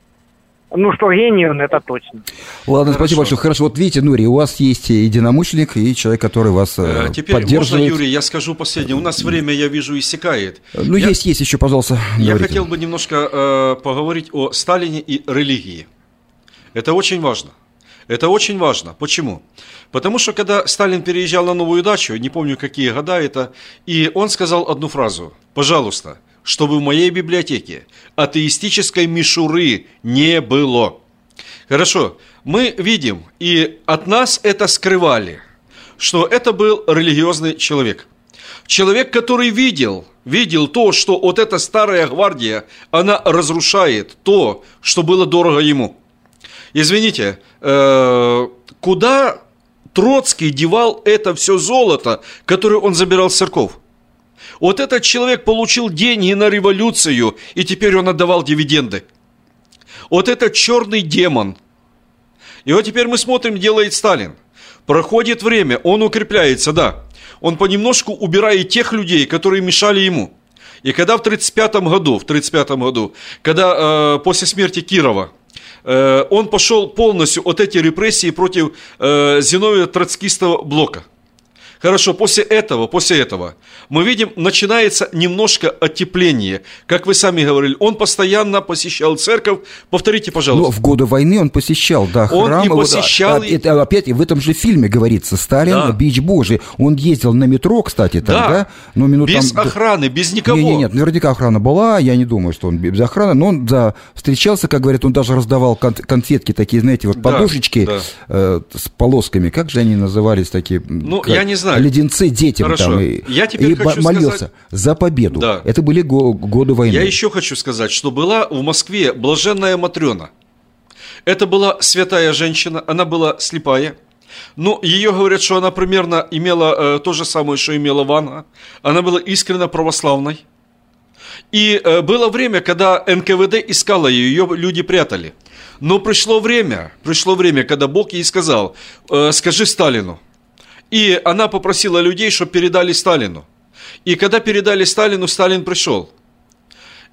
ну, что гений он, это точно. Ладно, спасибо большое. Хорошо, вот видите, Нури, у вас есть единомышленник и человек, который вас э, Э, Теперь можно, поддерживает. Юрий, я скажу последнее. У нас время, я вижу, иссякает. Ну, Я- есть, есть еще, пожалуйста, Я говорите. хотел бы немножко э, поговорить о Сталине и религии. Это очень важно. Это очень важно. Почему? Потому что когда Сталин переезжал на новую дачу, не помню какие года это, и он сказал одну фразу. Пожалуйста, чтобы в моей библиотеке атеистической мишуры не было. Хорошо, мы видим, и от нас это скрывали, что это был религиозный человек. Человек, который видел, видел то, что вот эта старая гвардия, она разрушает то, что было дорого ему. Извините, э, куда Троцкий девал это все золото, которое он забирал с церков? Вот этот человек получил деньги на революцию, и теперь он отдавал дивиденды. Вот этот черный демон. И вот теперь мы смотрим, делает Сталин. Проходит время, он укрепляется, да. Он понемножку убирает тех людей, которые мешали ему. И когда в 1935 году, в 35 году, когда э, после смерти Кирова, э, он пошел полностью от эти репрессии против э, Зиновия троцкистого блока. Хорошо, после этого, после этого мы видим, начинается немножко оттепление. Как вы сами говорили, он постоянно посещал церковь. Повторите, пожалуйста. Но в годы войны он посещал, да, Он храм. и вот, посещал, а, и- это опять и в этом же фильме говорится, Сталин, Да. бич Божий. Он ездил на метро, кстати, там, да? Да. Ну, минут без там- охраны, без никого. Не, не, нет, наверняка охрана была, я не думаю, что он без охраны, но он, да, встречался, как говорят, он даже раздавал кон- конфетки такие, знаете, вот Да, подушечки да. э, с полосками, как же они назывались такие? Ну, как я не знаю. Леденцы детям Хорошо. там. И, Я теперь и хочу молился сказать- за победу. Да. Это были го- годы войны. Я еще хочу сказать, что была в Москве блаженная Матрена. Это была святая женщина, она была слепая. Но ее говорят, что она примерно имела э, то же самое, что имела Ванна. Она была искренне православной. И э, было время, когда НКВД искала ее, ее люди прятали. Но пришло время, пришло время, когда Бог ей сказал, э, скажи Сталину. И она попросила людей, чтобы передали Сталину. И когда передали Сталину, Сталин пришел.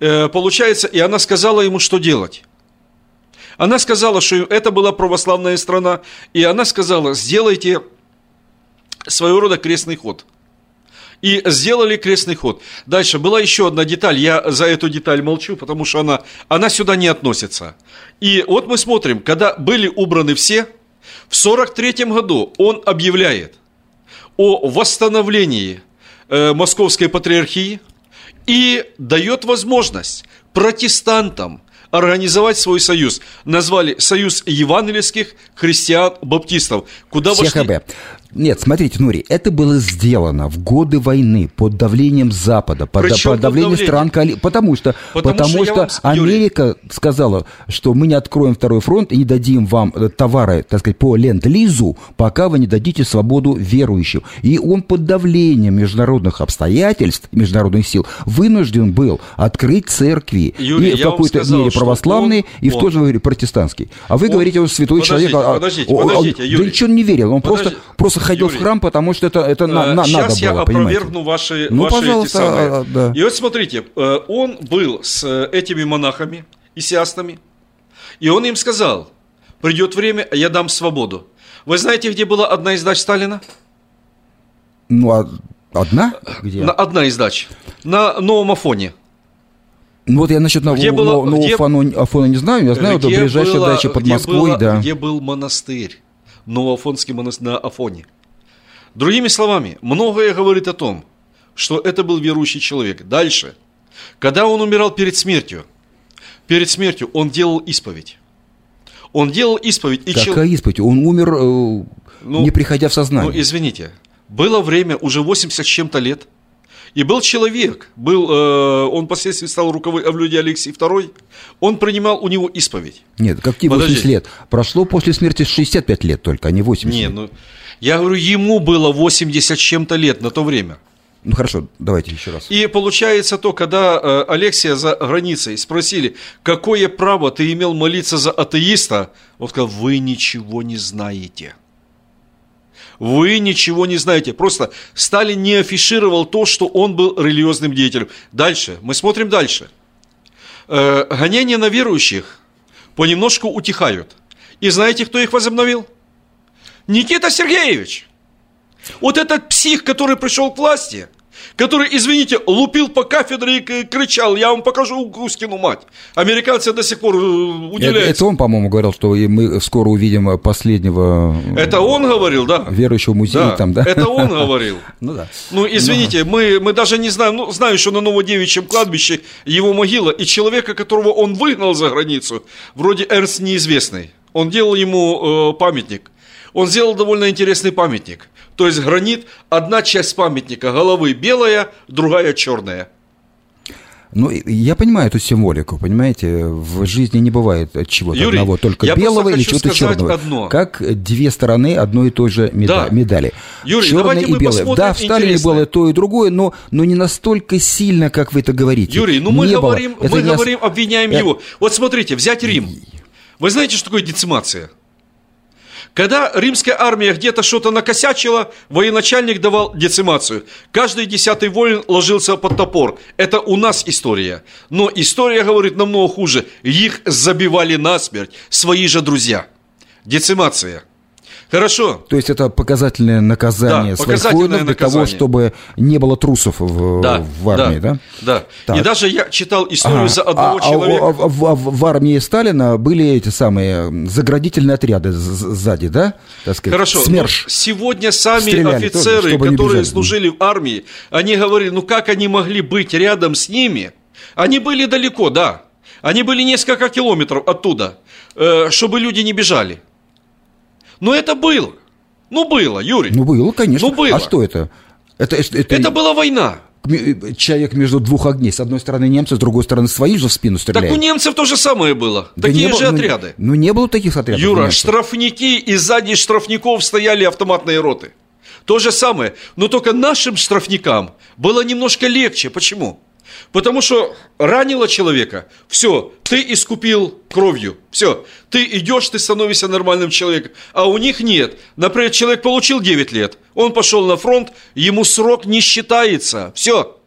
Э, получается, и она сказала ему, что делать. Она сказала, что это была православная страна, и она сказала, сделайте своего рода крестный ход. И сделали крестный ход. Дальше была еще одна деталь, я за эту деталь молчу, потому что она, она сюда не относится. И вот мы смотрим, когда были убраны все, в 43 году он объявляет о восстановлении э, Московской Патриархии и дает возможность протестантам организовать свой союз. Назвали Союз евангельских христиан-баптистов, куда вошли... Нет, смотрите, Нури, это было сделано в годы войны под давлением Запада, под, Причем под давлением стран коали- Потому что, Потому потому что что вам. Америка сказала, что мы не откроем второй фронт и не дадим вам э, товары, так сказать, по ленд-лизу, пока вы не дадите свободу верующим. И он под давлением международных обстоятельств, международных сил вынужден был открыть церкви. Юрий, и в какой-то сказал, мере православные, он- и в он- то же время протестантский. А вы Он- говорите, он святой Подождите, человек. а- подождите, о- о- подождите, Да Юрий. ничего он не верил, он просто, Подожди. Просто ходил Юрий. в храм, потому что это, это на, на- Сейчас надо я было, понимаете. опровергну ваши, Ну, ваши эти пожалуйста, самые. а, да. И вот смотрите, э, он был с э, этими монахами и сиастами, и он им сказал, придет время, я дам свободу. Вы знаете, где была одна из дач Сталина? Ну, а одна? Где? На, одна из дач. На Новом Афоне. Ну, вот я насчет нового, Где было- нового где- Афона, Афона не знаю, я знаю, это Где ближайшая было- дача под Москвой, было- да. Где был монастырь. Новоафонский монастырь на Афоне. Другими словами, многое говорит о том, что это был верующий человек. Дальше. Когда он умирал перед смертью, перед смертью он делал исповедь. Он делал исповедь. И чел- Какая исповедь? Он умер, э, Ну, не приходя в сознание. Ну, извините, было время, уже 80 с чем-то лет, и был человек, был, э, он впоследствии стал руководителем люди Алексей II, он принимал у него исповедь. Нет, какие 80 Подождите. лет? Прошло после смерти 65 лет только, а не 80 Не, лет. ну, я говорю, ему было 80 с чем-то лет на то время. Ну, хорошо, давайте еще раз. И получается то, когда э, Алексия за границей спросили, какое право ты имел молиться за атеиста, он сказал, вы ничего не знаете. Вы ничего не знаете. Просто Сталин не афишировал то, что он был религиозным деятелем. Дальше, мы смотрим дальше. Э, гонения на верующих понемножку утихают. И знаете, кто их возобновил? Никита Сергеевич. Вот этот псих, который пришел к власти, который, извините, лупил по кафедре и кричал, я вам покажу Кузькину мать. Американцы до сих пор э, Это, уделяются. это он, по-моему, говорил, что мы скоро увидим последнего э, Это он говорил, да. верующего музея Да, там, да? это он говорил. Ну да. Ну, извините, мы, мы даже не знаем, ну, знаю, что на Новодевичьем кладбище его могила, и человека, которого он выгнал за границу, вроде Эрнст неизвестный, он делал ему э, памятник. Он сделал довольно интересный памятник. То есть гранит, одна часть памятника головы белая, другая черная. Ну, я понимаю эту символику, понимаете, в жизни не бывает чего-то Юрий, одного, только белого или чего-то черного. одно. Как две стороны одной и той же меда- Да. медали. Юрий, Черное и белое. Да, в Сталине интересное. было то и другое, но, но не настолько сильно, как вы это говорите. Юрий, ну мы Не было. говорим, Это мы не говорим, обвиняем Я- его. Вот смотрите, взять Рим. Вы знаете, что такое децимация? Когда римская армия где-то что-то накосячила, военачальник давал децимацию. Каждый десятый воин ложился под топор. Это у нас история. Но история говорит намного хуже. Их забивали насмерть свои же друзья. Децимация – Хорошо. То есть это показательное наказание да, своих воинов для наказание. того, чтобы не было трусов в, да, в армии, да? Да. Так. И даже я читал историю Ага. за одного а, человека. А, в, в- в армии Сталина были эти самые заградительные отряды сзади, да? Так сказать, Хорошо, СМЕРШ. но сегодня сами Стреляли офицеры, тоже, которые служили в армии, они говорили, ну как они могли быть рядом с ними? Они были далеко, да. Они были несколько километров оттуда, э, чтобы люди не бежали. Но это было. Ну, было, Юрий. Ну, было, конечно. Ну, было. А что это? Это, это, это- Это была война. человек между двух огней. С одной стороны немцы, с другой стороны свои же в спину Так стреляют. у немцев то же самое было. Да Такие не было- же ну, отряды. Ну, не было таких отрядов. Юра, штрафники, и сзади штрафников стояли автоматные роты. То же самое. Но только нашим штрафникам было немножко легче. Почему? Потому что ранило человека, все, ты искупил кровью, все, ты идешь, ты становишься нормальным человеком, а у них нет. Например, человек получил 9 лет, он пошел на фронт, ему срок не считается, все.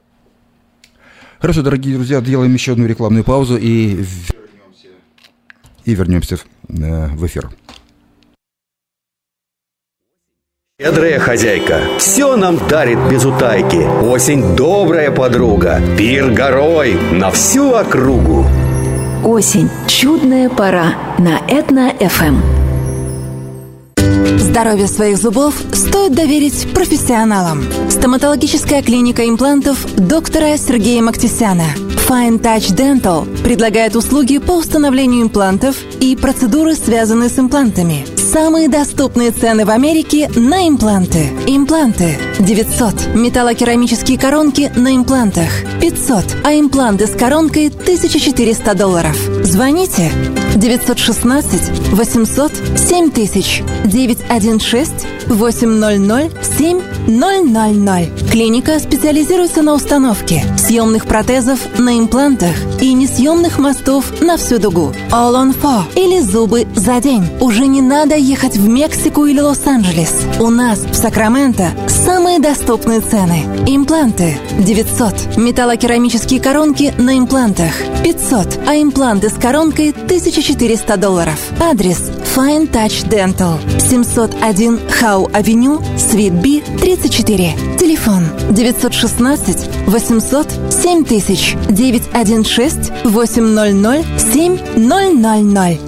Хорошо, дорогие друзья, делаем еще одну рекламную паузу и и вернемся э, в эфир. Щедрая хозяйка все нам дарит без утайки. Осень добрая подруга. Пир горой на всю округу. Осень. Чудная пора на Этно-ФМ. Здоровье своих зубов стоит доверить профессионалам. Стоматологическая клиника имплантов доктора Сергея Мактисяна Fine Touch Dental предлагает услуги по установлению имплантов и процедуры, связанные с имплантами. Самые доступные цены в Америке на импланты. Импланты 900. Металлокерамические коронки на имплантах 500. А импланты с коронкой 1400 долларов. Звоните 916 800 7000 916 800 7000. Клиника специализируется на установке съемных протезов на имплантах и несъемных мостов на всю дугу. All on four или зубы за день. Уже не надо ехать в Мексику или Лос-Анджелес. У нас в Сакраменто самые доступные цены. Импланты 900. Металлокерамические коронки на имплантах 500. А импланты с коронкой 1400 долларов. Адрес Fine Touch Dental 701 Хау Авеню, Свит Би, 34. Телефон 916 800 7000 916 800 7000.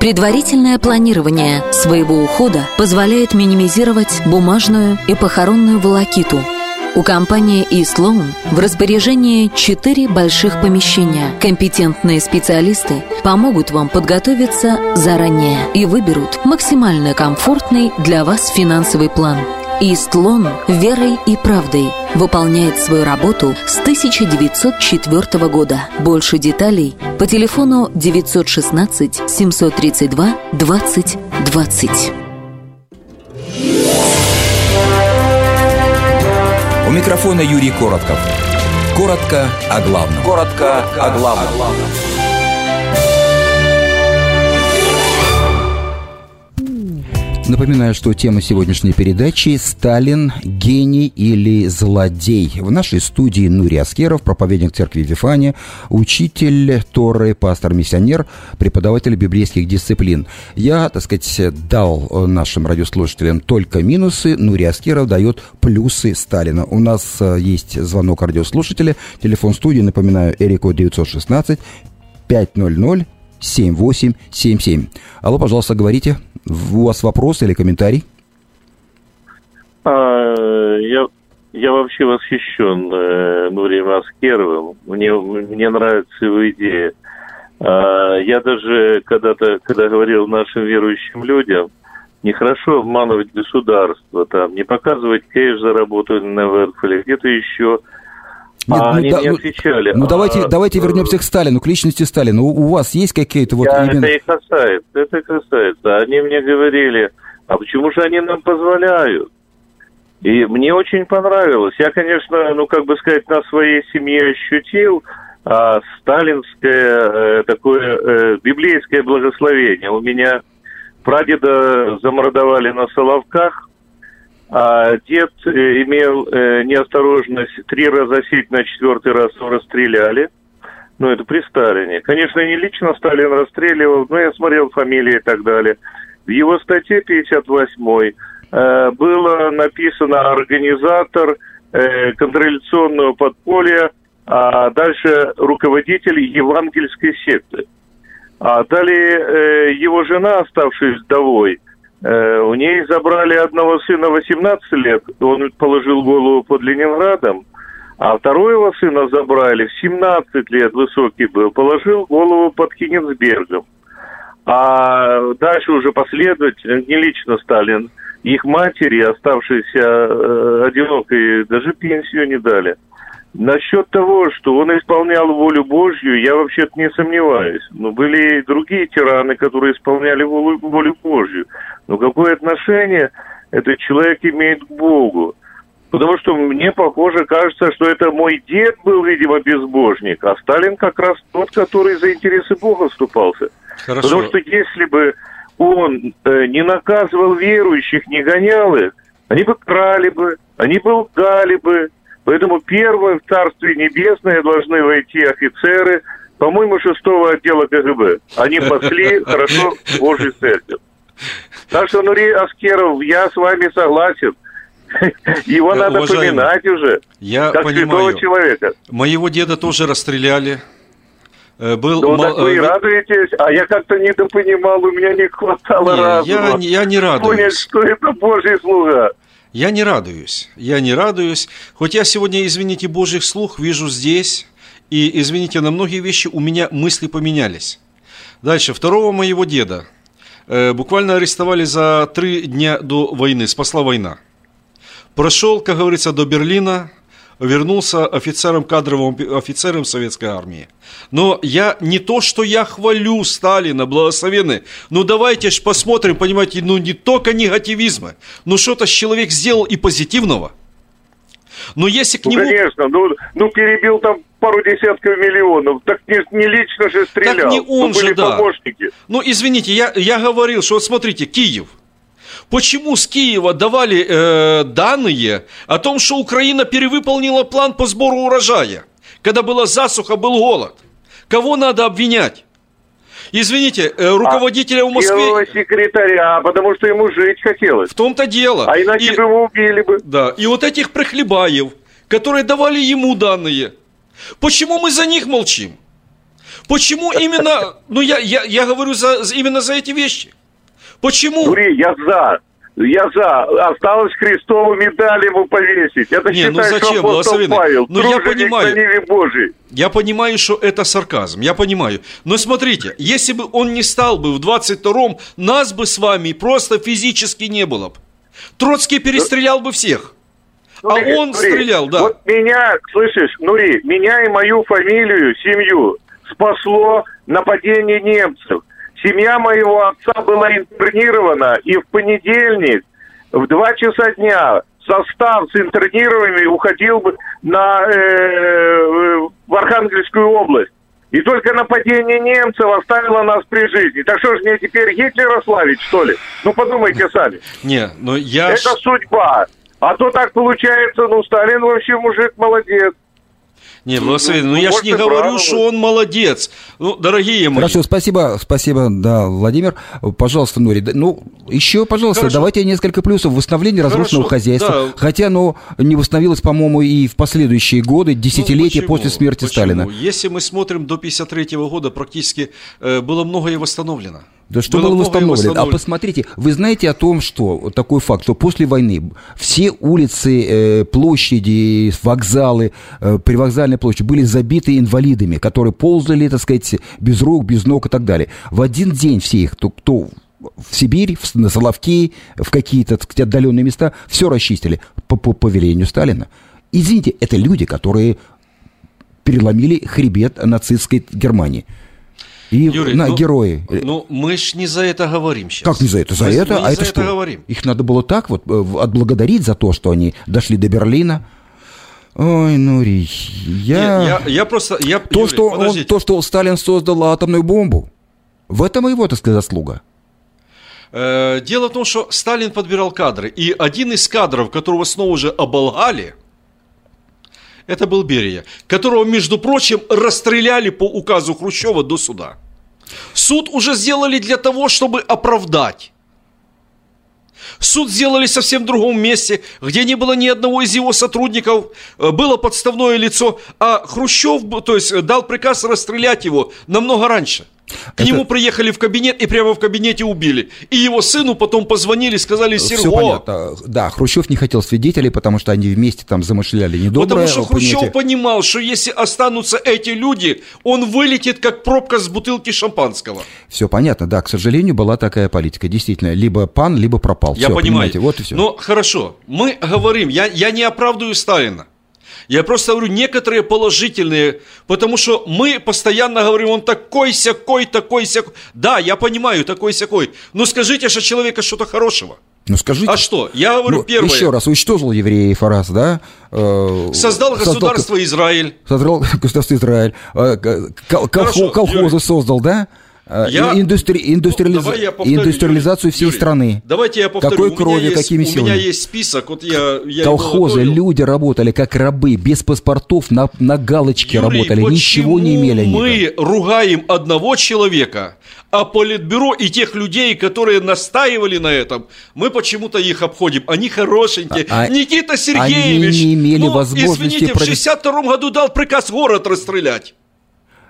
Предварительное планирование своего ухода позволяет минимизировать бумажную и похоронную волокиту. У компании eSloan в распоряжении четыре больших помещения. Компетентные специалисты помогут вам подготовиться заранее и выберут максимально комфортный для вас финансовый план. Истлон верой и правдой выполняет свою работу с 1904 года. Больше деталей по телефону 916 732 20 20. У микрофона Юрий Коротков. Коротко о главном. Коротко о главном. Напоминаю, что тема сегодняшней передачи – Сталин, гений или злодей. В нашей студии Нури Аскеров, проповедник церкви Вифания, учитель Торы, пастор-миссионер, преподаватель библейских дисциплин. Я, так сказать, дал э, нашим радиослушателям только минусы, Нури Аскеров дает плюсы Сталина. У нас э, есть звонок радиослушателя, телефон студии, напоминаю, Эрико 916 500 7877. Алло, пожалуйста, говорите. У вас вопрос или комментарий? А, я, я вообще восхищен э, Нурием Аскеровым. Мне, мне нравится его идея. А, я даже когда-то, когда говорил нашим верующим людям, нехорошо обманывать государство, там, не показывать кэш за работу на ВРФ где-то еще. Нет, а ну они да, мне ну, отвечали. Ну, давайте, а, давайте вернемся к Сталину, к личности Сталина. У, у вас есть какие-то вот Я- именно... Это и касается, это и касается. Они мне говорили, а почему же они нам позволяют? И мне очень понравилось. Я, конечно, ну, как бы сказать, на своей семье ощутил, а сталинское э, такое э, библейское благословение. У меня прадеда замордовали на Соловках, а дед э, имел э, неосторожность три раза сесть, на четвертый раз его расстреляли. Ну, это при Сталине. Конечно, не лично Сталин расстреливал, но я смотрел фамилии и так далее. В его статье 58 э, было написано «организатор э, контрреволюционного подполья», а дальше руководитель евангельской секты. А далее э, его жена, оставшись вдовой, у ней забрали одного сына 18 лет, он положил голову под Ленинградом, а второго сына забрали, в 17 лет высокий был, положил голову под Кенигсбергом. А дальше уже последовательно, не лично Сталин, их матери, оставшиеся э, одинокой, даже пенсию не дали. Насчет того, что он исполнял волю Божью, я вообще-то не сомневаюсь. Но были и другие тираны, которые исполняли волю, волю Божью. Но какое отношение этот человек имеет к Богу? Потому что мне, похоже, кажется, что это мой дед был, видимо, безбожник, а Сталин как раз тот, который за интересы Бога вступался. Хорошо. Потому что если бы он э, не наказывал верующих, не гонял их, они бы крали бы, они бы лгали бы. Поэтому первым в Царстве Небесное должны войти офицеры, по-моему, шестого отдела КГБ. Они пасли хорошо Божий церковь. Так что, Нури Аскеров, я с вами согласен. Его Э, надо уважаемый, поминать уже, Я как понимаю. святого человека. Моего деда тоже расстреляли. Э, Был Ну, мал- так вы э, радуетесь, а я как-то недопонимал, у меня не хватало Не, разума. я не- я не радуюсь. Понять, что это Божий слуга. Я не радуюсь, я не радуюсь. Хоть я сегодня, извините, Божий слух вижу здесь, и, извините, на многие вещи у меня мысли поменялись. Дальше, второго моего деда э, буквально арестовали за три дня до войны, спасла война. Прошел, как говорится, до Берлина, вернулся офицером кадровым офицером советской армии. Но я не то, что я хвалю Сталина, благословенный, ну давайте ж посмотрим, понимаете, ну не только негативизма, ну что-то человек сделал и позитивного. Но если к Ну, нему... конечно, ну, ну перебил там пару десятков миллионов, так не, не лично же стрелял. Так не он же, были да. помощники. Ну, извините, я, я говорил, что вот смотрите, Киев. Почему с Киева давали э, данные о том, что Украина перевыполнила план по сбору урожая, когда была засуха, был голод? Кого надо обвинять? Извините, э, руководителя в Москве... Первого секретаря, потому что ему жить хотелось. В том-то дело. А иначе И- бы его убили бы. Да, и вот этих прихлебаев, которые давали ему данные, почему мы за них молчим? Почему именно, ну я, я, я говорю за- именно за эти вещи. Почему? Юрий, я за. Я за. Осталось крестовую медаль ему повесить. Это Не, ну считай, зачем, что апостол? Павел. Ну, я понимаю. Божией. Я понимаю, что это сарказм, я понимаю. Но смотрите, если бы он не стал бы в 22-м, нас бы с вами просто физически не было бы. Троцкий перестрелял бы всех. А Нури, он Нури, стрелял, да. Вот меня, слышишь, Нури, меня и мою фамилию, семью спасло нападение немцев. Семья моего отца была интернирована, и в понедельник в 2 часа дня состав с интернированными уходил бы на, э, в Архангельскую область. И только нападение немцев оставило нас при жизни. Так что же мне теперь Гитлера славить, что ли? Ну, подумайте сами. Не, но я... Это судьба. А то так получается, ну, Сталин вообще мужик молодец. Не, благословенный, ну ну, я ж не говорю, правы. что он молодец. Ну, дорогие мои. Хорошо, спасибо, спасибо, да, Владимир. Пожалуйста, Нури, ну, еще, пожалуйста, Хорошо. давайте несколько плюсов восстановления разрушенного Хорошо, хозяйства. да. Хотя оно не восстановилось, по-моему, и в последующие годы, десятилетия Ну, почему? после смерти Почему? Сталина. Если мы смотрим до 53 года, практически э, было многое восстановлено. Да что было, многое восстановлено? А посмотрите, вы знаете о том, что вот такой факт, что после войны все улицы, э, площади, вокзалы, э, привокзальная площадь были забиты инвалидами, которые ползали, так сказать, без рук, без ног и так далее. В один день все их, кто, кто в Сибирь, в, на Соловки, в какие-то, сказать, отдаленные места, все расчистили по, по повелению Сталина. Извините, это люди, которые переломили хребет нацистской Германии. И Юрий, на, ну, герои. Ну, мы ж не за это говорим сейчас. Как не за это? За Мы- это? мы не а за это что? говорим. Их надо было так вот э, отблагодарить за то, что они дошли до Берлина. Ой, Нурий, я... Нет, я, я просто... Я, то, Юрий, что он, то, что Сталин создал атомную бомбу, в этом его, так сказать, заслуга. Э, Дело в том, что Сталин подбирал кадры, и один из кадров, которого снова уже оболгали, это был Берия, которого, между прочим, расстреляли по указу Хрущева до суда. Суд уже сделали для того, чтобы оправдать. Суд сделали совсем в другом месте, где не было ни одного из его сотрудников, э, было подставное лицо, а Хрущев, то есть, э, дал приказ расстрелять его намного раньше. К Это- нему приехали в кабинет и прямо в кабинете убили. И его сыну потом позвонили, сказали, Все Серго, понятно. Да, Хрущев не хотел свидетелей, потому что они вместе там замышляли недоброе. Потому что Хрущев понимаете. понимал, что если останутся эти люди, он вылетит как пробка с бутылки шампанского. Все понятно, да, к сожалению, была такая политика. Действительно, либо пан, либо пропал. Я Всё, понимаю. вот и все. Но хорошо, мы говорим, я, я не оправдываю Сталина. Я просто говорю некоторые положительные, потому что мы постоянно говорим, он такой сякой, такой сякой. Да, я понимаю, такой сякой. Но скажите же человека что-то хорошего. Ну скажите. А что? Я говорю Ну, первое. Еще раз, уничтожил евреев раз, да? Э, Создал государство Израиль. Создал государство Израиль. Э, Хорошо, колхо- Колхозы Юрий. создал, да? Э, Я- индустри- индустриализ- Давай я повторю, Индустриализацию всей Юрий, страны. Давайте я повторю. Какой кровью, есть- какими У меня силами? есть список, вот я, я Колхозы, люди работали как рабы, без паспортов, на, на галочке Юрий, работали, ничего не имели они. мы ругаем одного человека, а политбюро и тех людей, которые настаивали на этом, мы почему-то их обходим. Они хорошенькие. А- а- Никита Сергеевич, они не имели ну, возможности извините, в провести- 62 году дал приказ город расстрелять.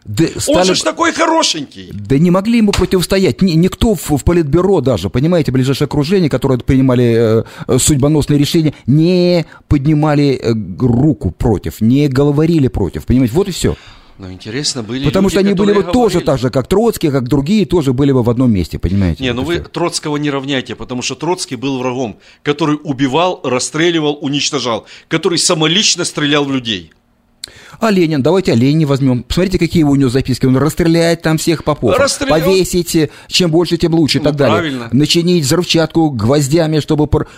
Да, Он Сталин- же ж такой хорошенький. Да не могли ему противостоять. Ни- никто в, в политбюро даже, понимаете, ближайшее окружение, которые принимали э, э, судьбоносные решения, не поднимали э, руку против, не говорили против. Понимаете, вот и все. Но интересно, были Потому люди, что они были бы которые тоже говорили. так же, как Троцкий, как другие, тоже были бы в одном месте, понимаете. Не, ну вы всё. Троцкого не равняйте, потому что Троцкий был врагом, который убивал, расстреливал, уничтожал, который самолично стрелял в людей. А Ленин, давайте о Ленине возьмем. Посмотрите, какие у него записки. Он расстреляет там всех попов. Расстрелял. Повесить, э, чем больше, тем лучше и Ну, так далее. правильно. Начинить взрывчатку гвоздями, чтобы... пор-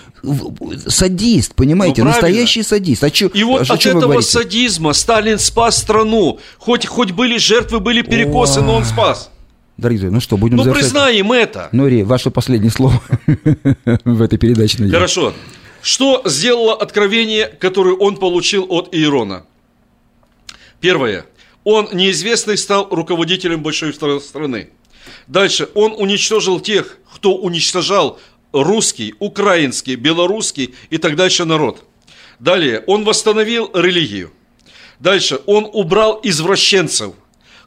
Садист, понимаете, Ну, правильно. настоящий садист. А чё- И вот о от этого садизма Сталин спас страну. Хоть, хоть были жертвы, были перекосы, но он спас. Дорогие друзья, ну что, будем Ну завершать? признаем это. Нури, ваше последнее слово в этой передаче. Хорошо. Что сделало откровение, которое он получил от Иерона? Первое. Он неизвестный стал руководителем большой стра- страны. Дальше. Он уничтожил тех, кто уничтожал русский, украинский, белорусский и так дальше народ. Далее. Он восстановил религию. Дальше. Он убрал извращенцев.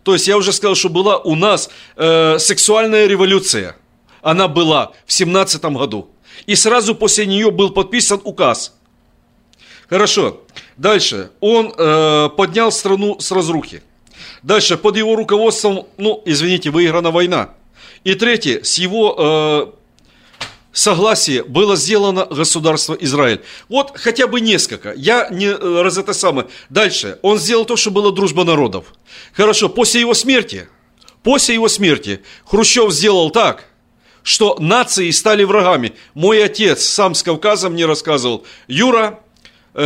То есть я уже сказал, что была у нас э, сексуальная революция. Она была в 17 году. И сразу после нее был подписан указ. Хорошо. Дальше. Он э, поднял страну с разрухи. Дальше. Под его руководством, ну, извините, выиграна война. И третье. С его э, согласия было сделано государство Израиль. Вот хотя бы несколько. Я не э, раз это самое. Дальше. Он сделал то, что было дружба народов. Хорошо. После его смерти, после его смерти Хрущев сделал так, что нации стали врагами. Мой отец сам с Кавказа мне рассказывал. Юра,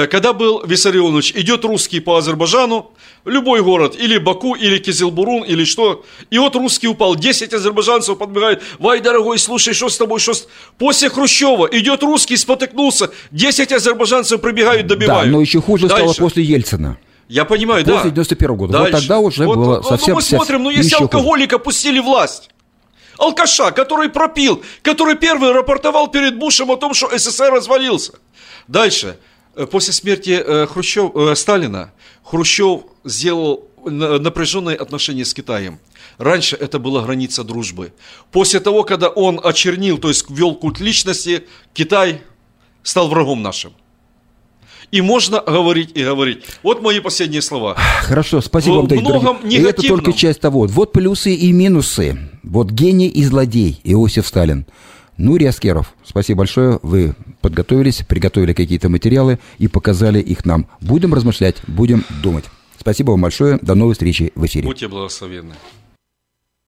когда был Виссарионович, идет русский по Азербайджану, любой город, или Баку, или Кизилбурун, или что, и вот русский упал, 10 азербайджанцев подбегают, вай, дорогой, слушай, что с тобой, что с... После Хрущева идет русский, спотыкнулся, 10 азербайджанцев прибегают, Да, добивают. но еще хуже стало Дальше. после Ельцина. Я понимаю, После да. 91 года. Вот Дальше. тогда уже Вот, было ну, совсем Ну, мы смотрим, ну если еще хуже. алкоголика пустили власть, алкаша, который пропил, который первый рапортовал перед Бушем о том, что СССР развалился. Дальше. Э, После смерти э, Хрущев, э, Сталина Хрущев сделал на- напряженные отношения с Китаем. Раньше это была граница дружбы. После того, когда он очернил, то есть ввел культ личности, Китай стал врагом нашим. И можно говорить и говорить. Вот мои последние слова. Хорошо, спасибо вам, дорогие многом друзья. И это только часть того. Вот плюсы и минусы. Вот гений и злодей Иосиф Сталин. Нурий Аскеров, спасибо большое. Вы подготовились, приготовили какие-то материалы и показали их нам. Будем размышлять, будем думать. Спасибо вам большое. До новой встречи в эфире. Будьте благословенны.